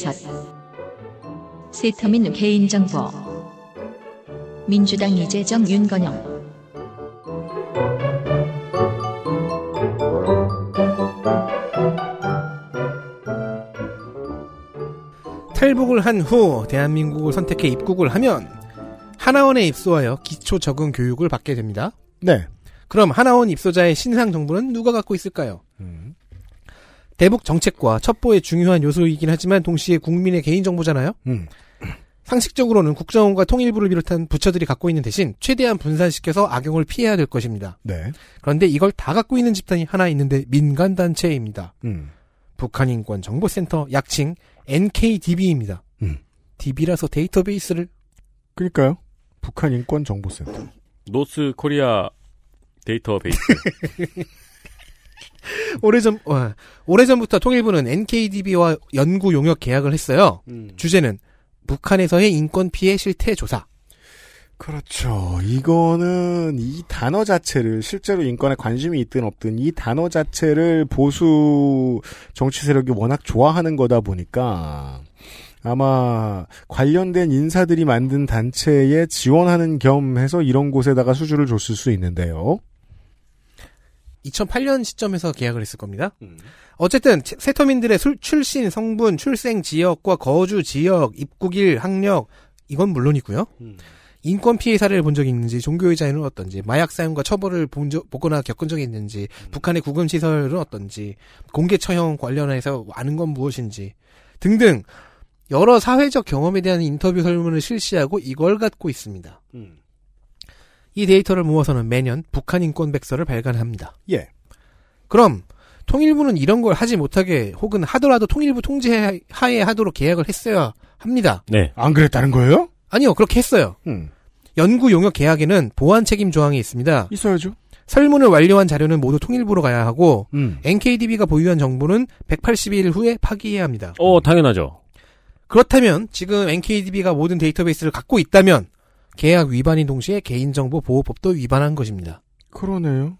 세터민 개인정보. 민주당 이재정 윤건영. 탈북을 한 후 대한민국을 선택해 입국을 하면 하나원에 입소하여 기초 적응 교육을 받게 됩니다. 네. 그럼 하나원 입소자의 신상 정보는 누가 갖고 있을까요? 음. 대북 정책과 첩보의 중요한 요소이긴 하지만 동시에 국민의 개인 정보잖아요. 음. 상식적으로는 국정원과 통일부를 비롯한 부처들이 갖고 있는 대신 최대한 분산시켜서 악용을 피해야 될 것입니다. 네. 그런데 이걸 다 갖고 있는 집단이 하나 있는데 민간 단체입니다. 음. 북한인권정보센터 약칭 NKDB입니다. 음. DB라서 데이터베이스를 그러니까요. 북한 인권 정보센터. North Korea Database. 오래전 어, 오래전부터 통일부는 NKDB와 연구 용역 계약을 했어요. 주제는 북한에서의 인권 피해 실태 조사. 그렇죠. 이거는 이 단어 자체를 실제로 인권에 관심이 있든 없든 이 단어 자체를 보수 정치 세력이 워낙 좋아하는 거다 보니까 아마 관련된 인사들이 만든 단체에 지원하는 겸 해서 이런 곳에다가 수주를 줬을 수 있는데요. 2008년 시점에서 계약을 했을 겁니다. 어쨌든 체- 세터민들의 술- 출신, 성분, 출생 지역과 거주 지역, 입국일, 학력 이건 물론이고요. 인권 피해 사례를 본 적이 있는지, 종교의 자유는 어떤지, 마약 사용과 처벌을 본 적, 보거나 겪은 적이 있는지, 북한의 구금 시설은 어떤지, 공개 처형 관련해서 아는 건 무엇인지 등등 여러 사회적 경험에 대한 인터뷰 설문을 실시하고 이걸 갖고 있습니다. 이 데이터를 모아서는 매년 북한 인권 백서를 발간합니다. 예. 그럼 통일부는 이런 걸 하지 못하게 혹은 하더라도 통일부 통제 하에 하도록 계약을 했어야 합니다. 네. 안 그랬다는 거예요? 아니요, 그렇게 했어요. 음. 연구 용역 계약에는 보안 책임 조항이 있습니다. 있어야죠. 설문을 완료한 자료는 모두 통일부로 가야 하고 음. NKDB가 보유한 정보는 180일 후에 파기해야 합니다. 어, 당연하죠. 그렇다면 지금 NKDB가 모든 데이터베이스를 갖고 있다면 계약 위반인 동시에 개인정보 보호법도 위반한 것입니다. 그러네요.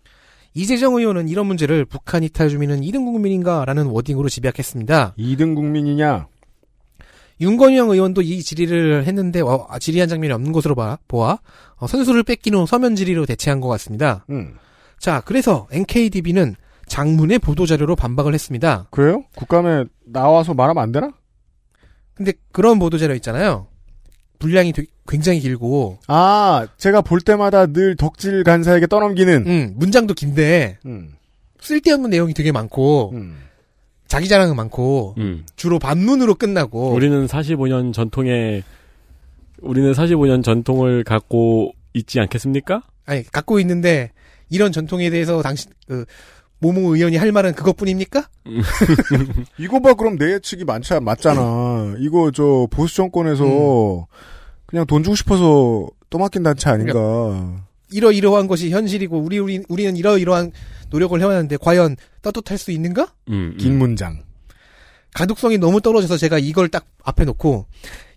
이재정 의원은 이런 문제를 북한 이탈 주민은 2등 국민인가 라는 워딩으로 집약했습니다. 2등 국민이냐? 윤건영 의원도 이 질의를 했는데 어, 아, 질의한 장면이 없는 것으로 봐, 보아 어, 선수를 뺏긴 후 서면 질의로 대체한 것 같습니다. 음. 자, 그래서 NKDB는 장문의 보도자료로 반박을 했습니다. 그래요? 국감에 나와서 말하면 안 되나? 근데 그런 보도자료 있잖아요. 분량이 되게 굉장히 길고 아, 제가 볼 때마다 늘 덕질 간사에게 떠넘기는. 음, 문장도 긴데 음. 쓸데없는 내용이 되게 많고 음. 자기 자랑은 많고 음. 주로 반문으로 끝나고 우리는 45년 전통의 우리는 45년 전통을 갖고 있지 않겠습니까? 아니 갖고 있는데 이런 전통에 대해서 당신 그 모모 의원이 할 말은 그것뿐입니까? 이거 봐, 그럼 내 예측이 많지, 맞잖아. 이거 저 보수 정권에서 그냥 돈 주고 싶어서 떠맡긴 단체 아닌가. 이러이러한 것이 현실이고 우리 우리 우리는 이러이러한 노력을 해왔는데 과연 떳떳할 수 있는가? 음, 긴 음. 문장. 가독성이 너무 떨어져서 제가 이걸 딱 앞에 놓고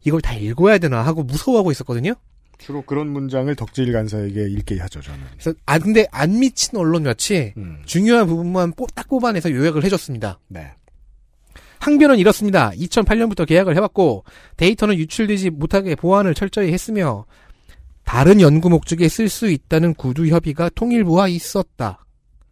이걸 다 읽어야 되나 하고 무서워하고 있었거든요. 주로 그런 문장을 덕질 간사에게 읽게 하죠, 저는. 그래서 아 근데 안 미친 언론 같이 음. 중요한 부분만 뽀- 딱 뽑아내서 요약을 해줬습니다. 네. 항변은 이렇습니다. 2008년부터 계약을 해왔고 데이터는 유출되지 못하게 보안을 철저히 했으며 다른 연구 목적에 쓸 수 있다는 구두 협의가 통일부와 있었다.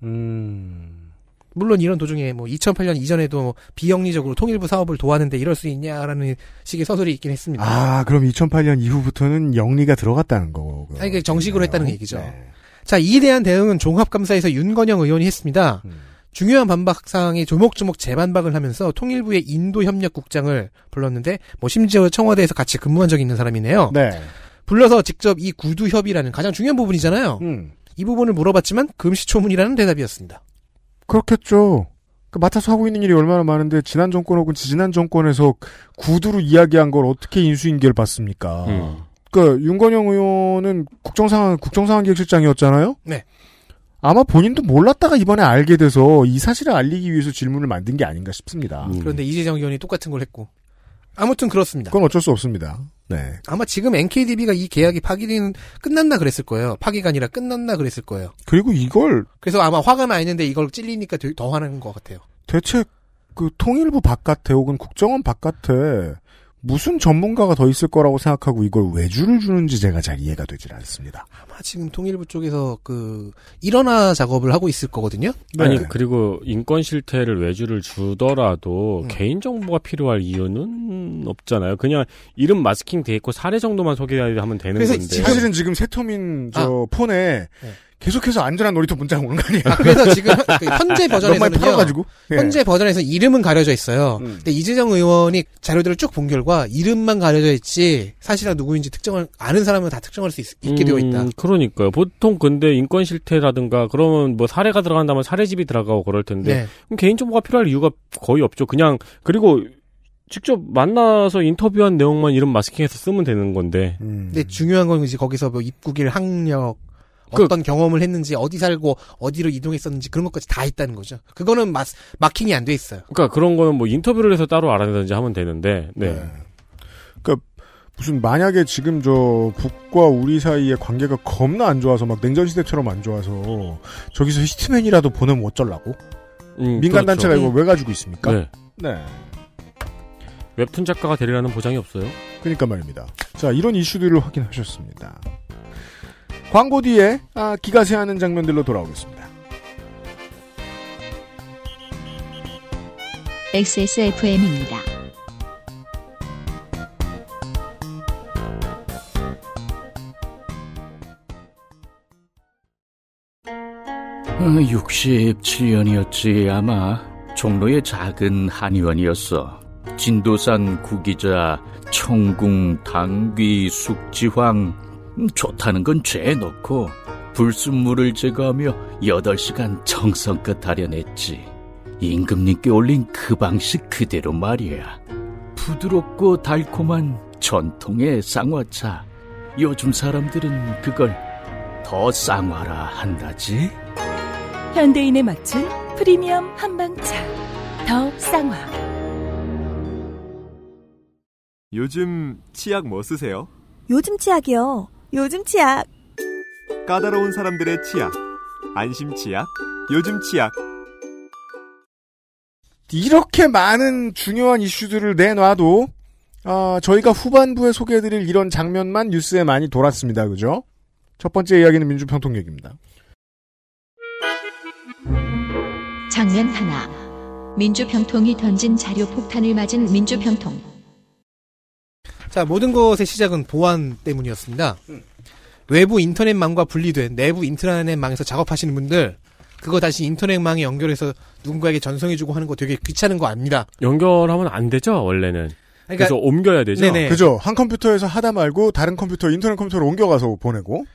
음. 물론 이런 도중에 뭐 2008년 이전에도 비영리적으로 통일부 사업을 도왔는데 이럴 수 있냐라는 식의 서술이 있긴 했습니다. 아, 그럼 2008년 이후부터는 영리가 들어갔다는 거. 아니, 이게 정식으로 했다는 얘기죠. 네. 자, 이에 대한 대응은 종합감사에서 윤건영 의원이 했습니다. 음. 중요한 반박 사항에 조목조목 재반박을 하면서 통일부의 인도 협력국장을 불렀는데 뭐 심지어 청와대에서 같이 근무한 적이 있는 사람이네요. 네. 불러서 직접 이 구두 협의라는 가장 중요한 부분이잖아요. 음. 이 부분을 물어봤지만 금시초문이라는 대답이었습니다. 그렇겠죠. 그 맡아서 하고 있는 일이 얼마나 많은데 지난 정권 혹은 지지난 정권에서 구두로 이야기한 걸 어떻게 인수인계를 받습니까? 음. 그 윤건영 의원은 국정상황 국정상황기획실장이었잖아요. 네. 아마 본인도 몰랐다가 이번에 알게 돼서 이 사실을 알리기 위해서 질문을 만든 게 아닌가 싶습니다. 음. 그런데 이재정 의원이 똑같은 걸 했고. 아무튼 그렇습니다. 그건 어쩔 수 없습니다. 네. 아마 지금 NKDB가 이 계약이 파기는 끝났나 그랬을 거예요. 파기가 아니라 끝났나 그랬을 거예요. 그리고 이걸 그래서 아마 화가 나 있는데 이걸 찔리니까 더- 더 화나는 것 같아요. 대체 그 통일부 바깥에 혹은 국정원 바깥에 무슨 전문가가 더 있을 거라고 생각하고 이걸 외주를 주는지 제가 잘 이해가 되질 않습니다. 아마 지금 통일부 쪽에서 그 일원화 작업을 하고 있을 거거든요. 아니 네. 그리고 인권 실태를 외주를 주더라도 음. 개인 정보가 필요할 이유는 없잖아요. 그냥 이름 마스킹 돼 있고 사례 정도만 소개하면 되는 그래서 건데. 사실은 지금 세터민 저 폰에 네. 계속해서 안전한 놀이터 문자가 오는 거 아니에요? 아, 그래서 지금 현- 그 현재 버전에서는요. 예. 현재 버전에서 이름은 가려져 있어요. 음. 근데 이재정 의원이 자료들을 쭉 본 결과 이름만 가려져 있지 사실은 누구인지 특정을 아는 사람은 다 특정할 수 있, 게 되어 있다. 음, 그러니까요. 보통 근데 인권 실태라든가 그러면 뭐 사례가 들어간다면 사례집이 들어가고 그럴 텐데 네. 그럼 개인 정보가 필요할 이유가 거의 없죠. 그냥 그리고 직접 만나서 인터뷰한 내용만 이름 마스킹해서 쓰면 되는 건데. 음. 근데 중요한 건 이제 거기서 뭐 입국일 학력 그- 어떤 경험을 했는지 어디 살고 어디로 이동했었는지 그런 것까지 다 있다는 거죠. 그거는 마, 마킹이 안 돼 있어요. 그러니까 그런 거는 뭐 인터뷰를 해서 따로 알아내든지 하면 되는데. 네. 네. 그러니까 무슨 만약에 지금 저 북과 우리 사이의 관계가 겁나 안 좋아서 막 냉전 시대처럼 안 좋아서 저기서 히트맨이라도 보내면 어쩌려고? 음, 민간 그렇죠. 단체가 이걸 왜 가지고 있습니까? 네. 네. 웹툰 작가가 되리라는 보장이 없어요. 그러니까 말입니다. 자, 이런 이슈들을 확인하셨습니다. 광고 뒤에 아, 기가 새하는 장면들로 돌아오겠습니다. XSFM입니다. 어, 67년이었지 아마 종로의 작은 한의원이었어 진도산 구기자 청궁 당귀 숙지황 음, 좋다는 건 죄에 넣고 불순물을 제거하며 8시간 정성껏 다려냈지. 임금님께 올린 그 방식 그대로 말이야. 부드럽고 달콤한 전통의 쌍화차. 요즘 사람들은 그걸 더 쌍화라 한다지? 현대인에 맞춘 프리미엄 한방차. 더 쌍화. 요즘 치약 뭐 쓰세요? 요즘 치약이요. 요즘 치약. 까다로운 사람들의 치약. 안심 치약. 요즘 치약. 이렇게 많은 중요한 이슈들을 내놔도 아, 저희가 후반부에 소개해드릴 이런 장면만 뉴스에 많이 돌았습니다. 그죠? 첫 번째 이야기는 민주평통 얘기입니다. 장면 하나. 민주평통이 던진 자료 폭탄을 맞은 민주평통. 자, 모든 것의 시작은 보안 때문이었습니다. 외부 인터넷망과 분리된 내부 인터넷망에서 작업하시는 분들, 그거 다시 인터넷망에 연결해서 누군가에게 전송해주고 하는 거 되게 귀찮은 거 압니다. 연결하면 안 되죠, 원래는. 그러니까 그래서 옮겨야 되죠. 네네. 그죠? 한 컴퓨터에서 하다 말고 다른 컴퓨터, 인터넷 컴퓨터로 옮겨가서 보내고.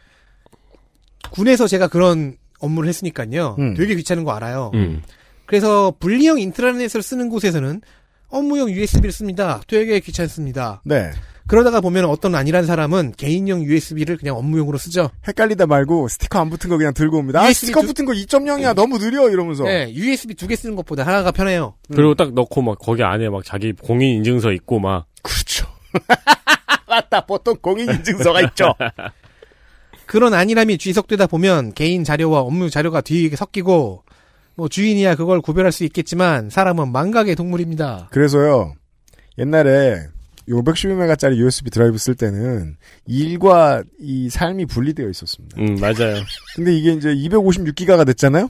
군에서 제가 그런 업무를 했으니까요. 음. 되게 귀찮은 거 알아요. 음. 그래서 분리형 인트라넷을 쓰는 곳에서는 업무용 USB를 씁니다. 되게 귀찮습니다. 네. 그러다가 보면 어떤 안이한 사람은 개인용 USB를 그냥 업무용으로 쓰죠. 헷갈리다 말고 스티커 안 붙은 거 그냥 들고 옵니다. 아, 스티커 두- 붙은 거 2.0이야. 너무 느려. 이러면서. 네, USB 두 개 쓰는 것보다 하나가 편해요. 그리고 딱 넣고 막 거기 안에 막 자기 공인 인증서 있고 막 그렇죠. 맞다. 보통 공인 인증서가 있죠. 그런 안일함이 쥐석되다 보면 개인 자료와 업무 자료가 뒤에 섞이고 뭐 주인이야 그걸 구별할 수 있겠지만 사람은 망각의 동물입니다. 그래서요. 옛날에 512메가짜리 USB 드라이브 쓸 때는 일과 이 삶이 분리되어 있었습니다. 음, 맞아요. 근데 이게 이제 256기가가 됐잖아요?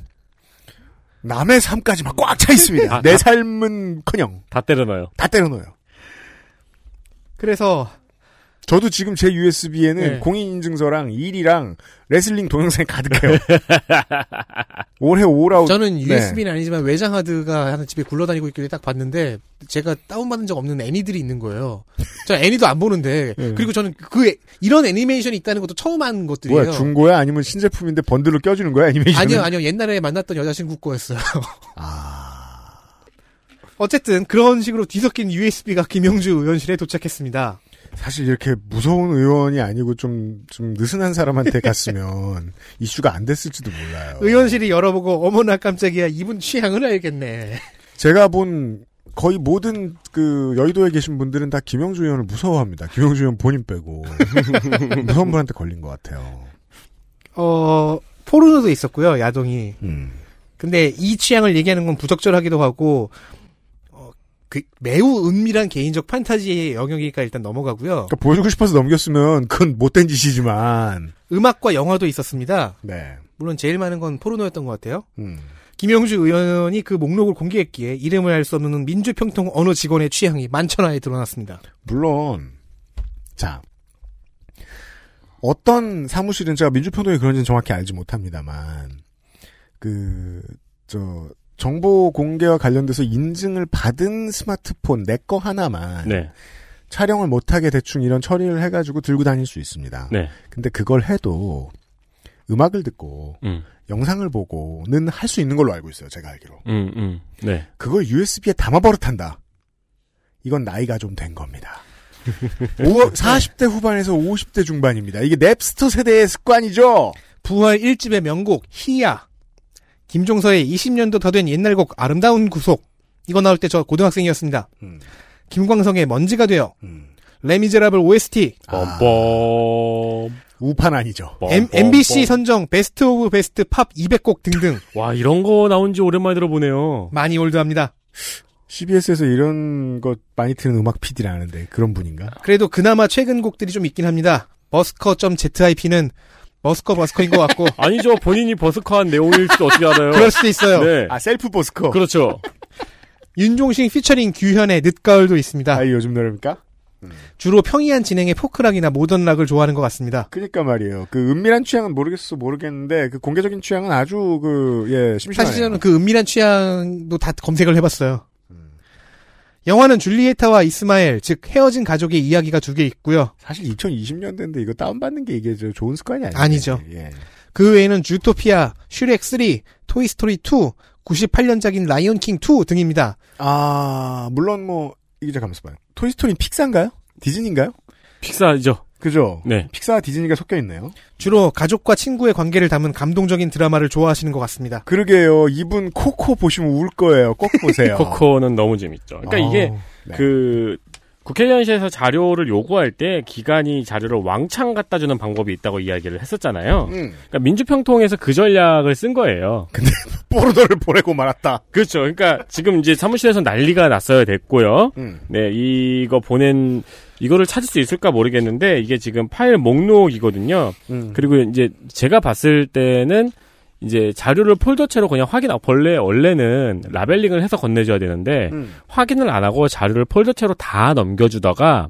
남의 삶까지 막 꽉 차 있습니다. 아, 내 아. 삶은 커녕 다 때려넣어요. 다 때려넣어요. 그래서 저도 지금 제 USB에는 네. 공인인증서랑 일이랑 레슬링 동영상이 가득해요. 올해 All Out. 저는 네. USB는 아니지만 외장 하드가 하나 집에 굴러다니고 있길래 딱 봤는데 제가 다운받은 적 없는 애니들이 있는 거예요. 저 애니도 안 보는데 네. 그리고 저는 그 애- 이런 애니메이션이 있다는 것도 처음 한 것들이에요. 뭐야 중고야 아니면 신제품인데 번들로 껴주는 거야 애니메이션? 아니요 아니요 옛날에 만났던 여자친구 거였어요. 아 어쨌든 그런 식으로 뒤섞인 USB가 김영주 의원실에 도착했습니다. 사실 이렇게 무서운 의원이 아니고 좀, 좀 느슨한 사람한테 갔으면 이슈가 안 됐을지도 몰라요. 의원실이 열어보고 어머나 깜짝이야 이분 취향을 알겠네. 제가 본 거의 모든 그 여의도에 계신 분들은 다 김영주 의원을 무서워합니다. 김영주 의원 본인 빼고. 무서운 분한테 걸린 것 같아요. 어 포르노도 있었고요 야동이. 음. 근데 이 취향을 얘기하는 건 부적절하기도 하고 어, 그 매우 은밀한 개인적 판타지의 영역이니까 일단 넘어가고요. 그러니까 보여주고 싶어서 넘겼으면 그건 못된 짓이지만. 음악과 영화도 있었습니다. 네. 물론 제일 많은 건 포르노였던 것 같아요. 음. 김영주 의원이 그 목록을 공개했기에 이름을 알 수 없는 민주평통 어느 직원의 취향이 만천하에 드러났습니다. 물론 자 어떤 사무실은 제가 민주평통이 그런지는 정확히 알지 못합니다만 그 저 정보 공개와 관련돼서 인증을 받은 스마트폰 내 거 하나만 네. 촬영을 못하게 대충 이런 처리를 해가지고 들고 다닐 수 있습니다. 네. 근데 그걸 해도 음악을 듣고 음. 영상을 보고는 할 수 있는 걸로 알고 있어요. 제가 알기로. 음, 음. 네. 그걸 USB에 담아 버릇한다. 이건 나이가 좀 된 겁니다. 40대 후반에서 50대 중반입니다. 이게 넵스터 세대의 습관이죠. 부활 1집의 명곡 히야 김종서의 20년도 더 된 옛날 곡 아름다운 구속 이거 나올 때 저 고등학생이었습니다. 음. 김광석의 먼지가 되어 음. 레미제라블 OST 뻔뻔. 우판 아니죠. M, 뻔뻔. MBC 선정 베스트 오브 베스트 팝 200곡 등등 와, 이런 거 나온 지 오랜만에 들어보네요. 많이 올드합니다. CBS에서 이런 것 많이 트는 음악 PD라는데 그런 분인가? 그래도 그나마 최근 곡들이 좀 있긴 합니다. 버스커.zip는 버스커 버스커인 것 같고 아니죠. 본인이 버스커한 내용일 수도 어떻게 알아요? 그럴 수도 있어요. 네. 아 셀프 버스커. 그렇죠. 윤종신 피처링 규현의 늦가을도 있습니다. 아, 이 요즘 노래입니까? 주로 평이한 진행의 포크락이나 modern rock을 좋아하는 것 같습니다. 그니까 말이에요. 그 은밀한 취향은 모르겠어 모르겠는데 그 공개적인 취향은 아주 그 예 심심하네요. 사실 저는 그 은밀한 취향도 다 검색을 해봤어요. 영화는 줄리에타와 이스마엘, 즉 헤어진 가족의 이야기가 두 개 있고요. 사실 2020년대인데 이거 다운받는 게 이게 저 좋은 습관이 아니에요. 아니죠. 예. 그 외에는 주토피아, 슈렉 3, 토이 스토리 2, 98년작인 라이온 킹 2 등입니다. 아 물론 뭐 이게 잠깐만 봐요. 토이 스토리 픽사인가요? 디즈니인가요? 픽사이죠. 그죠? 네. 픽사와 디즈니가 섞여 있네요. 주로 가족과 친구의 관계를 담은 감동적인 드라마를 좋아하시는 것 같습니다. 그러게요. 이분 코코 보시면 울 거예요. 꼭 보세요. 코코는 너무 재밌죠. 그러니까 어, 이게 네. 그 국회의원실에서 자료를 요구할 때 기관이 자료를 왕창 갖다 주는 방법이 있다고 이야기를 했었잖아요. 음, 그러니까 민주평통에서 그 전략을 쓴 거예요. 포르노를 보내고 말았다. 그렇죠. 그러니까 지금 이제 사무실에서 난리가 났어야 됐고요. 음. 네, 이거 보낸 이거를 찾을 수 있을까 모르겠는데 이게 지금 파일 목록이거든요. 음. 그리고 이제 제가 봤을 때는 이제 자료를 폴더체로 그냥 확인, 원래, 원래는 labeling을 해서 건네줘야 되는데, 음. 확인을 안 하고 자료를 폴더체로 다 넘겨주다가,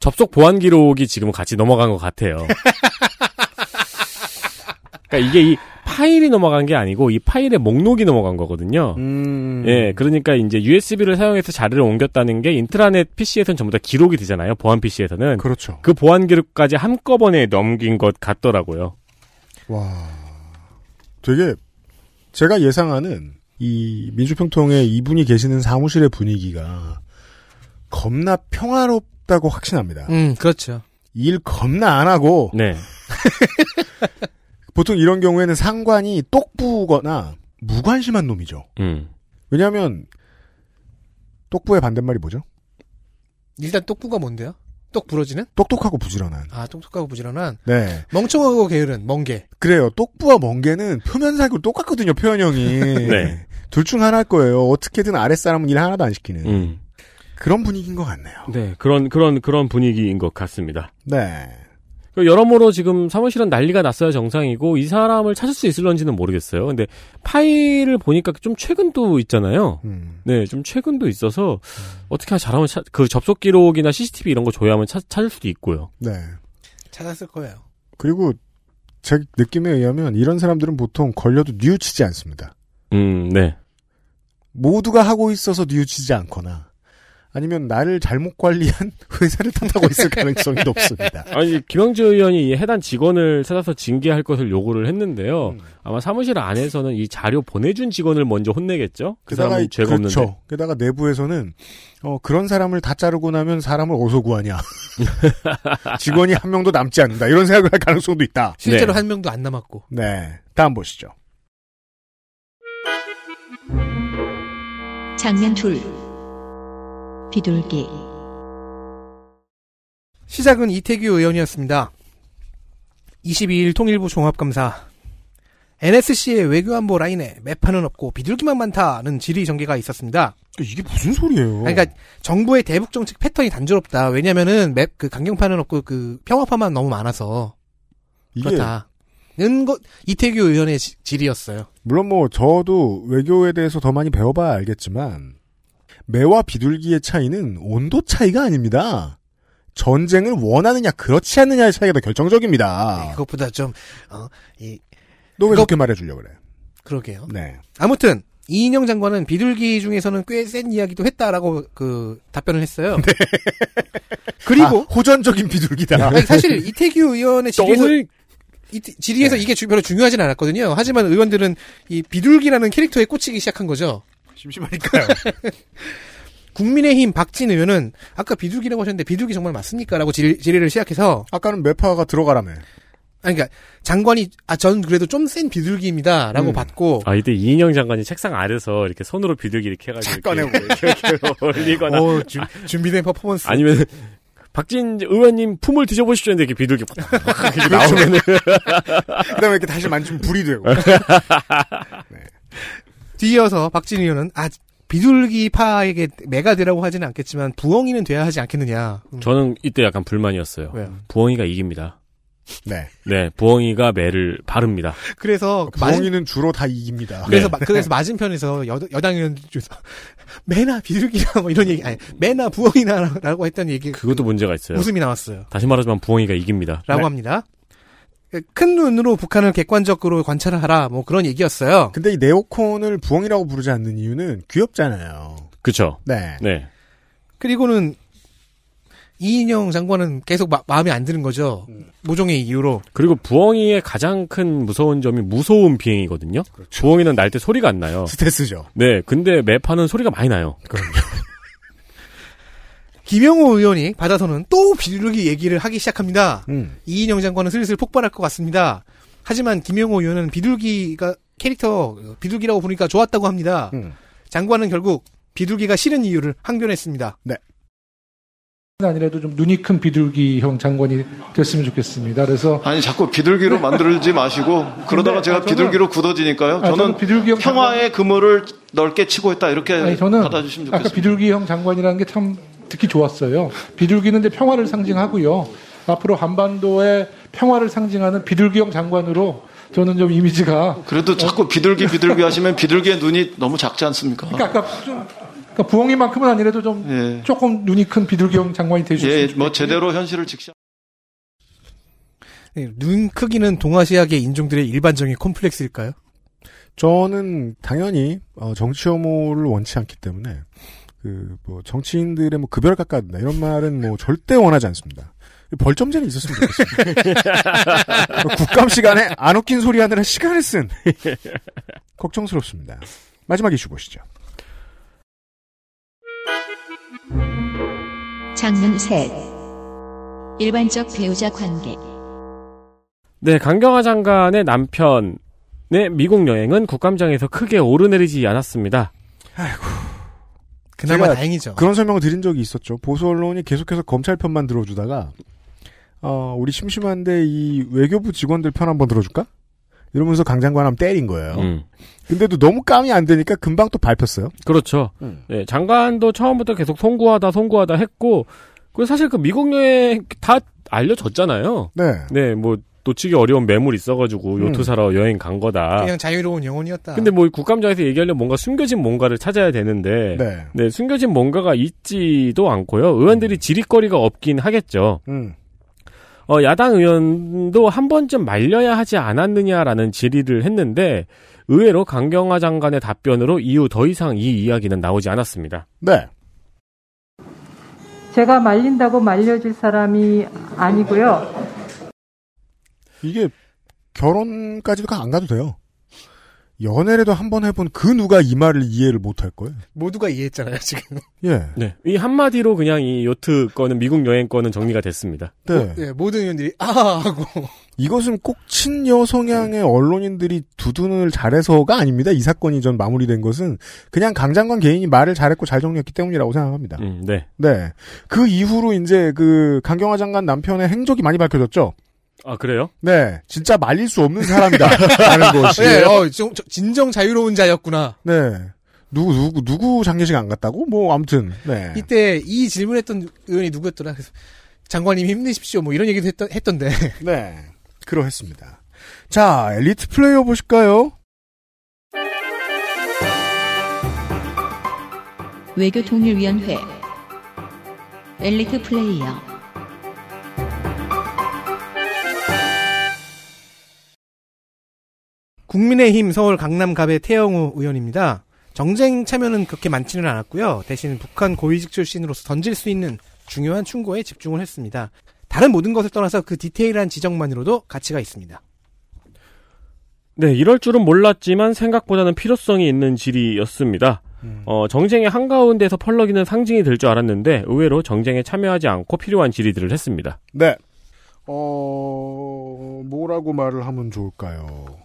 접속 보안 기록이 지금 같이 넘어간 것 같아요. 그러니까 이게 이 파일이 넘어간 게 아니고, 이 파일의 목록이 넘어간 거거든요. 음. 예, 그러니까 이제 USB를 사용해서 자료를 옮겼다는 게 인트라넷 PC에서는 전부 다 기록이 되잖아요. 보안 PC에서는. 그렇죠. 그 보안 기록까지 한꺼번에 넘긴 것 같더라고요. 와. 되게 제가 예상하는 이 민주평통에 이분이 계시는 사무실의 분위기가 겁나 평화롭다고 확신합니다. 음, 그렇죠. 일 겁나 안 하고 네. 보통 이런 경우에는 상관이 똑부거나 무관심한 놈이죠. 음. 왜냐하면 똑부의 반대말이 뭐죠? 일단 똑부가 뭔데요? 똑 부러지는? 똑똑하고 부지런한. 아, 똑똑하고 부지런한. 네. 멍청하고 게으른, 멍게. 그래요. 똑부와 멍게는 표면사고 똑같거든요, 표현형이. 네. 둘 중 하나일 거예요. 어떻게든 아랫사람은 일 하나도 안 시키는. 음. 그런 분위기인 것 같네요. 네. 그런, 그런, 그런 분위기인 것 같습니다. 네. 그 여러모로 지금 사무실은 난리가 났어야 정상이고, 이 사람을 찾을 수 있을런지는 모르겠어요. 근데 파일을 보니까 좀 최근도 있잖아요. 음. 네, 좀 최근도 있어서, 어떻게 하면 잘하면 찾- 그 접속 기록이나 CCTV 이런 거 조회하면 찾, 찾을 수도 있고요. 네. 찾았을 거예요. 그리고 제 느낌에 의하면 이런 사람들은 보통 걸려도 뉘우치지 않습니다. 음, 네. 모두가 하고 있어서 뉘우치지 않거나 아니면 나를 잘못 관리한 회사를 탓하고 있을 가능성이 높습니다. 아니 김영주 의원이 이 해당 직원을 찾아서 징계할 것을 요구를 했는데요. 음. 아마 사무실 안에서는 이 자료 보내준 직원을 먼저 혼내겠죠. 그 게다가 사람은 이- 죄가 그렇죠. 없는데. 게다가 내부에서는 어, 그런 사람을 다 자르고 나면 사람을 어디서 구하냐. 직원이 한 명도 남지 않는다. 이런 생각을 할 가능성도 있다. 실제로 네. 한 명도 안 남았고. 네. 다음 보시죠. 장면 둘. 비둘기. 시작은 이태규 의원이었습니다. 22일 통일부 종합감사. NSC의 외교안보 라인에 매판은 없고 비둘기만 많다는 질의 전개가 있었습니다. 이게 무슨 소리예요? 그러니까 정부의 대북 정책 패턴이 단조롭다. 왜냐면은 맵 그 강경파는 없고 그 평화파만 너무 많아서 이게 그렇다. 는 것 이태규 의원의 지- 질의였어요. 물론 뭐 저도 외교에 대해서 더 많이 배워봐야 알겠지만 매와 비둘기의 차이는 온도 차이가 아닙니다. 전쟁을 원하느냐 그렇지 않느냐의 차이가 더 결정적입니다. 네, 그것보다 좀 어, 이 너왜 그거- 그렇게 말해주려고 그래? 그러게요. 네. 아무튼 이인영 장관은 비둘기 중에서는 꽤 센 이야기도 했다라고 그 답변을 했어요. 그리고 아, 호전적인 비둘기다. 아니, 사실 이태규 의원의 질의에서 너무 이, 질의에서 이게 주- 별로 중요하진 않았거든요. 하지만 의원들은 이 비둘기라는 캐릭터에 꽂히기 시작한 거죠. 심심하니까요. 국민의힘 박진 의원은 아까 비둘기라고 하셨는데 비둘기 정말 맞습니까? 라고 질, 질의를 시작해서 아까는 매파가 들어가라며. 아니 그러니까 장관이 아 전 그래도 좀 센 비둘기입니다. 라고 음. 받고 아 이때 이인영 장관이 책상 아래서 이렇게 손으로 비둘기 이렇게 해가지고 착 꺼내고. 이렇게, 이렇게 올리거나 어, 주- 준비된 퍼포먼스. 아니면 박진 의원님 품을 드셔보시죠 했는데 이렇게 비둘기 팍 이렇게 그렇죠. 나오면은 그다음에 이렇게 다시 만지면 불이 되고. 뒤이어서 박진 의원은 아 비둘기파에게 매가 되라고 하지는 않겠지만 부엉이는 돼야 하지 않겠느냐. 음. 저는 이때 약간 불만이었어요. 왜요? 부엉이가 이깁니다. 네. 네, 부엉이가 매를 바릅니다. 그래서 그 맞은- 부엉이는 주로 다 이깁니다. 그래서 네. 마- 그래서 맞은편에서 여, 여당 의원들 중에서 매나 비둘기나 뭐 이런 얘기 아니 매나 부엉이나라고 했던 얘기 그것도 문제가 있어요. 웃음이 나왔어요. 다시 말하지만 부엉이가 이깁니다. 라고 합니다. 큰 눈으로 북한을 객관적으로 관찰을 하라 뭐 그런 얘기였어요. 근데 이 네오콘을 부엉이라고 부르지 않는 이유는 귀엽잖아요. 그쵸? 네. 네. 그리고는 이인영 장관은 계속 마, 마음에 안 드는 거죠. 음. 모종의 이유로. 그리고 부엉이의 가장 큰 무서운 점이 무서운 비행이거든요. 부엉이는 날 때 소리가 안 나요. 스트레스죠. 네, 근데 매파는 소리가 많이 나요. 김영호 의원이 받아서는 또 비둘기 얘기를 하기 시작합니다. 음. 이인영 장관은 슬슬 폭발할 것 같습니다. 하지만 김영호 의원은 비둘기가 캐릭터 비둘기라고 부르니까 좋았다고 합니다. 음. 장관은 결국 비둘기가 싫은 이유를 항변했습니다. 아니라도 좀 눈이 큰 비둘기형 장관이 됐으면 좋겠습니다. 그래서 아니 자꾸 비둘기로 만들지 마시고 그러다가 제가 아, 저는- 비둘기로 굳어지니까요. 아, 저는 저는 비둘기형 평화의 그물을 넓게 치고 있다 이렇게 아니, 저는 받아주시면 아까 좋겠습니다. 비둘기형 장관이라는 게 참 듣기 좋았어요. 비둘기는 이제 평화를 상징하고요. 앞으로 한반도의 평화를 상징하는 비둘기형 장관으로 저는 좀 이미지가 그래도 자꾸 비둘기 비둘기 하시면 비둘기의 눈이 너무 작지 않습니까? 그러니까 아까 좀 그러니까 부엉이만큼은 아니라도 좀 예. 조금 눈이 큰 비둘기형 장관이 되주셨으면 예. 뭐 제대로 현실을 직시. 네, 눈 크기는 동아시아계 인종들의 일반적인 콤플렉스일까요? 저는 당연히 어, 정치 혐오를 원치 않기 때문에 그 뭐 정치인들의 뭐 급여를 깎아야 이런 말은 뭐 절대 원하지 않습니다. 벌점제는 있었으면 좋겠습니다. 국감 시간에 안 웃긴 소리 하느라 시간을 쓴 걱정스럽습니다. 마지막 이슈 보시죠. 장면 셋. 일반적 배우자 관계. 네, 강경화 장관의 남편의 미국 여행은 국감장에서 크게 오르내리지 않았습니다. 그나마 다행이죠. 그런 설명을 드린 적이 있었죠. 보수 언론이 계속해서 검찰 편만 들어주다가 어, 우리 심심한데 이 외교부 직원들 편 한번 들어줄까? 이러면서 강 장관 한번 때린 거예요. 음. 근데도 너무 감이 안 되니까 금방 또 밟혔어요. 그렇죠. 음. 네, 장관도 처음부터 계속 송구하다 송구하다 했고, 그 사실 그 미국 여행 다 알려졌잖아요. 네. 네, 뭐 놓치기 어려운 매물 있어가지고 요트 음. 사러 여행 간 거다. 그냥 자유로운 영혼이었다. 근데 뭐 국감장에서 얘기하려면 뭔가 숨겨진 뭔가를 찾아야 되는데, 네. 네, 숨겨진 뭔가가 있지도 않고요. 의원들이 지릿거리가 없긴 하겠죠. 음. 어, 야당 의원도 한 번쯤 말려야 하지 않았느냐라는 질의를 했는데 의외로 강경화 장관의 답변으로 이후 더 이상 이 이야기는 나오지 않았습니다. 네. 제가 말린다고 말려질 사람이 아니고요. 이게 결혼까지도 안 가도 돼요. 연애라도 한 번 해본 그 누가 이 말을 이해를 못할 거예요. 모두가 이해했잖아요, 지금. 예. 네. 이 한마디로 그냥 이 요트 거는 미국 여행 거는 정리가 됐습니다. 네. 네, 모든 의원들이 아 하고 이것은 꼭 친여 성향의 언론인들이 두둔을 잘해서가 아닙니다. 이 사건이 전 마무리된 것은 그냥 강 장관 개인이 말을 잘했고 잘 정리했기 때문이라고 생각합니다. 음, 네. 네. 그 이후로 이제 그 강경화 장관 남편의 행적이 많이 밝혀졌죠. 아, 그래요? 네. 진짜 말릴 수 없는 사람이다. 라는 것이. 네, 어, 좀, 저- 진정 자유로운 자였구나. 네. 누구, 누구, 누구 장례식 안 갔다고? 뭐, 아무튼, 네. 이때 이 질문했던 의원이 누구였더라? 그래서 장관님 힘내십시오. 뭐 이런 얘기도 했던, 했던데. 네. 그러했습니다. 자, 엘리트 플레이어 보실까요? 외교통일위원회 엘리트 플레이어 국민의힘 서울 강남갑의 태영우 의원입니다. 정쟁 참여는 그렇게 많지는 않았고요. 대신 북한 고위직 출신으로서 던질 수 있는 중요한 충고에 집중을 했습니다. 다른 모든 것을 떠나서 그 디테일한 지적만으로도 가치가 있습니다. 네, 이럴 줄은 몰랐지만 생각보다는 필요성이 있는 질의였습니다. 어, 정쟁의 한가운데서 펄럭이는 상징이 될 줄 알았는데 의외로 정쟁에 참여하지 않고 필요한 질의들을 했습니다. 네. 어, 뭐라고 말을 하면 좋을까요?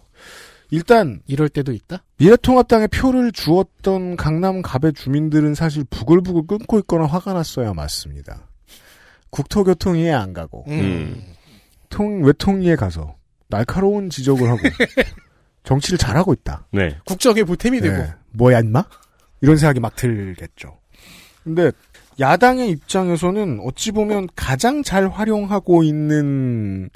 일단, 이럴 때도 있다? 미래통합당에 표를 주었던 강남 갑의 주민들은 사실 부글부글 끓고 있거나 화가 났어야 맞습니다. 국토교통위에 안 가고, 음. 통, 외통위에 가서 날카로운 지적을 하고, 정치를 잘하고 있다. 네. 국정의 보탬이 되고. 네. 뭐야, 인마? 이런 생각이 막 들겠죠. 근데, 야당의 입장에서는 어찌 보면 가장 잘 활용하고 있는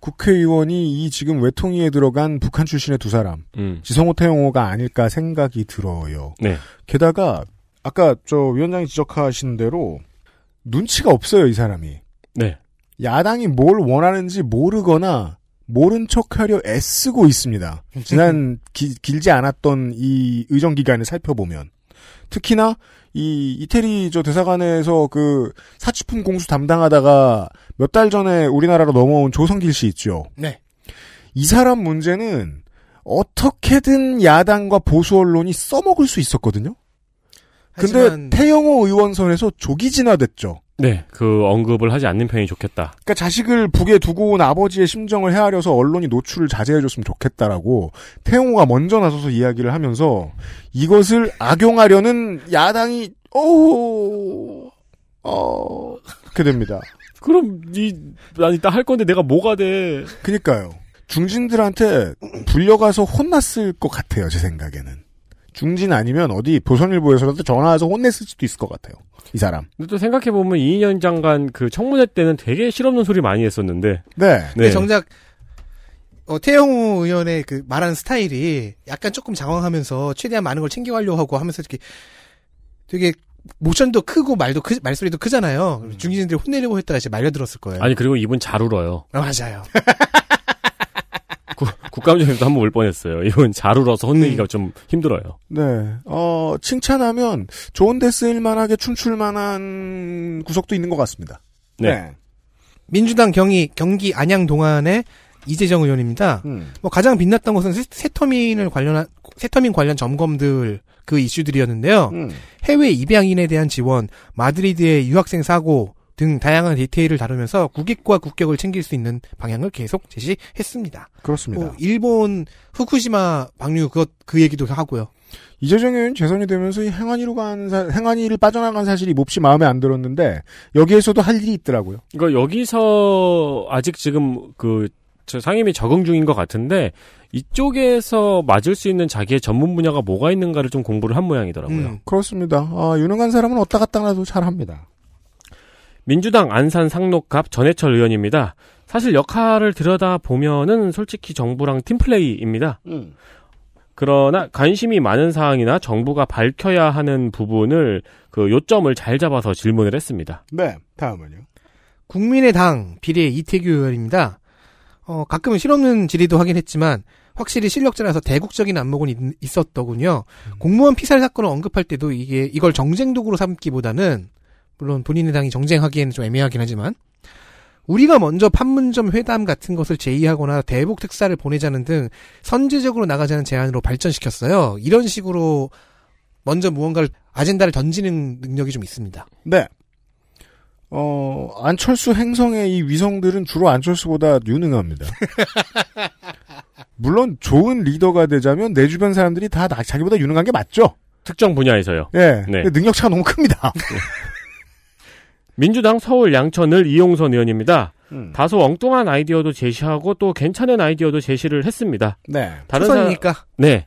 국회의원이 이 지금 외통위에 들어간 북한 출신의 두 사람, 음. 지성호 태용호가 아닐까 생각이 들어요. 네. 게다가, 아까 저 위원장이 지적하신 대로, 눈치가 없어요, 이 사람이. 네. 야당이 뭘 원하는지 모르거나 모른 척하려 애쓰고 있습니다. 지난 기- 길지 않았던 이 의정 기간을 살펴보면 특히나 이 이태리 저 대사관에서 그 사치품 공수 담당하다가 몇 달 전에 우리나라로 넘어온 조성길 씨 있죠. 네. 이 사람 문제는 어떻게든 야당과 보수 언론이 써먹을 수 있었거든요. 근데 태영호 의원 선에서 조기 진화됐죠. 네, 그 언급을 하지 않는 편이 좋겠다. 그러니까 자식을 북에 두고 온 아버지의 심정을 헤아려서 언론이 노출을 자제해줬으면 좋겠다라고 태용호가 먼저 나서서 이야기를 하면서 이것을 악용하려는 야당이 어어 그렇게 됩니다. 그럼 이, 난 이따 할 건데 내가 뭐가 돼? 그니까요. 중진들한테 불려가서 혼났을 것 같아요. 제 생각에는. 중진 아니면 어디 조선일보에서라도 전화해서 혼냈을 수도 있을 것 같아요. 이 사람. 근데 또 생각해보면 이인현 장관 그 청문회 때는 되게 실없는 소리 많이 했었는데. 네. 근데 정작 어, 태영우 의원의 그 말하는 스타일이 약간 조금 장황하면서 최대한 많은 걸 챙겨가려고 하고 하면서 이렇게 되게 모션도 크고 말도 크, 말소리도 크잖아요. 중진들이 혼내려고 했다가 이제 말려들었을 거예요. 아니, 그리고 이분 잘 울어요. 아, 맞아요. 구- 국감장에서 한번 울 뻔했어요. 이분 잘 울어서 혼내기가 좀 힘들어요. 네. 어, 칭찬하면 좋은 데 쓰일 만하게 춤출 만한 구석도 있는 것 같습니다. 네. 민주당 경기 경기 안양 동안의 이재정 의원입니다. 음. 뭐 가장 빛났던 것은 새- 새터민을 관련한 새터민 관련 점검들 그 이슈들이었는데요. 음. 해외 입양인에 대한 지원, 마드리드의 유학생 사고 등 다양한 디테일을 다루면서 국익과 국격을 챙길 수 있는 방향을 계속 제시했습니다. 그렇습니다. 뭐 일본 후쿠시마 방류 그것 그 얘기도 하고요. 이재정 의원 재선이 되면서 이 행안위로 간 사, 행안위를 빠져나간 사실이 몹시 마음에 안 들었는데 여기에서도 할 일이 있더라고요. 이거 여기서 아직 지금 그, 저 상임위 적응 중인 것 같은데, 이쪽에서 맞을 수 있는 자기의 전문 분야가 뭐가 있는가를 좀 공부를 한 모양이더라고요. 음. 그렇습니다. 아, 유능한 사람은 어디다 갔다 놔도 잘합니다. 민주당 안산 상록갑 전해철 의원입니다. 사실 역할을 들여다 보면은 솔직히 정부랑 팀플레이입니다. 그러나 관심이 많은 사항이나 정부가 밝혀야 하는 부분을 그 요점을 잘 잡아서 질문을 했습니다. 네. 다음은요. 국민의당 비례 이태규 의원입니다. 어, 가끔은 실없는 질의도 하긴 했지만 확실히 실력자라서 대국적인 안목은 있, 있었더군요. 공무원 피살 사건을 언급할 때도 이게 이걸 정쟁 도구로 삼기보다는 물론 본인의 당이 정쟁하기에는 좀 애매하긴 하지만 우리가 먼저 판문점 회담 같은 것을 제의하거나 대북 특사를 보내자는 등 선제적으로 나가자는 제안으로 발전시켰어요. 이런 식으로 먼저 무언가를 아젠다를 던지는 능력이 좀 있습니다. 네. 어, 안철수 행성의 이 위성들은 주로 안철수보다 유능합니다. 물론 좋은 리더가 되자면 내 주변 사람들이 다 나- 자기보다 유능한 게 맞죠? 특정 분야에서요. 예. 네. 능력차가 너무 큽니다. 민주당 서울 양천을 이용선 의원입니다. 음. 다소 엉뚱한 아이디어도 제시하고 또 괜찮은 아이디어도 제시를 했습니다. 네. 다른 초선이니까. 사람- 네.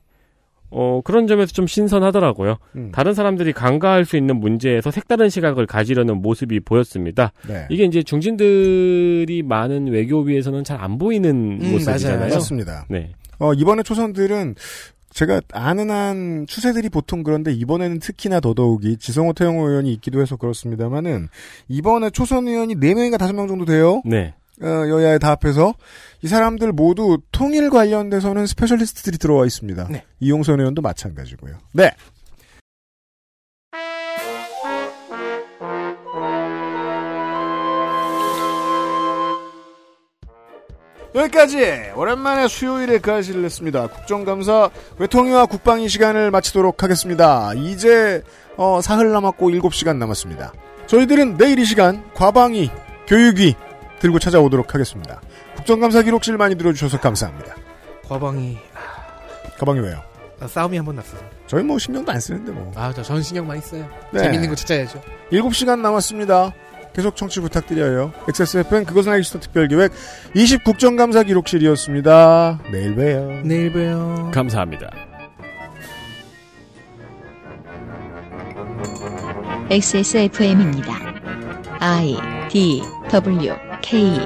어, 그런 점에서 좀 신선하더라고요. 음. 다른 사람들이 간과할 수 있는 문제에서 색다른 시각을 가지려는 모습이 보였습니다. 네. 이게 이제 중진들이 많은 외교위에서는 잘 안 보이는 음, 모습이잖아요. 맞아요. 그렇습니다. 네. 어, 이번에 초선들은 제가 아는 한 추세들이 보통 그런데 이번에는 특히나 더더욱이 지성호 태영호 의원이 있기도 해서 그렇습니다만은 이번에 초선 의원이 4명인가 5명 정도 돼요. 네. 어, 여야에 다 합해서 이 사람들 모두 통일 관련돼서는 specialist들이 들어와 있습니다. 네. 이용선 의원도 마찬가지고요. 네. 여기까지 오랜만에 수요일에 가시를 했습니다. 국정감사 외통위와 국방위 시간을 마치도록 하겠습니다. 이제 어, 사흘 남았고 7시간 남았습니다. 저희들은 내일 이 시간 과방위, 교육위 들고 찾아오도록 하겠습니다. 국정감사 기록실 많이 들어주셔서 감사합니다. 과방이 가방이 왜요? 아, 싸움이 한 번 났어요. 저희 뭐 신경도 안 쓰는데 뭐. 아, 저전 신경 많이 써요. 네. 재밌는 거 찾아야죠. 7시간 남았습니다. 계속 청취 부탁드려요. XSFN 그것은 알기 싫다 특별기획 20 국정감사 기록실이었습니다. 내일 봬요. 내일 봬요. 감사합니다. XSFM입니다. I D W K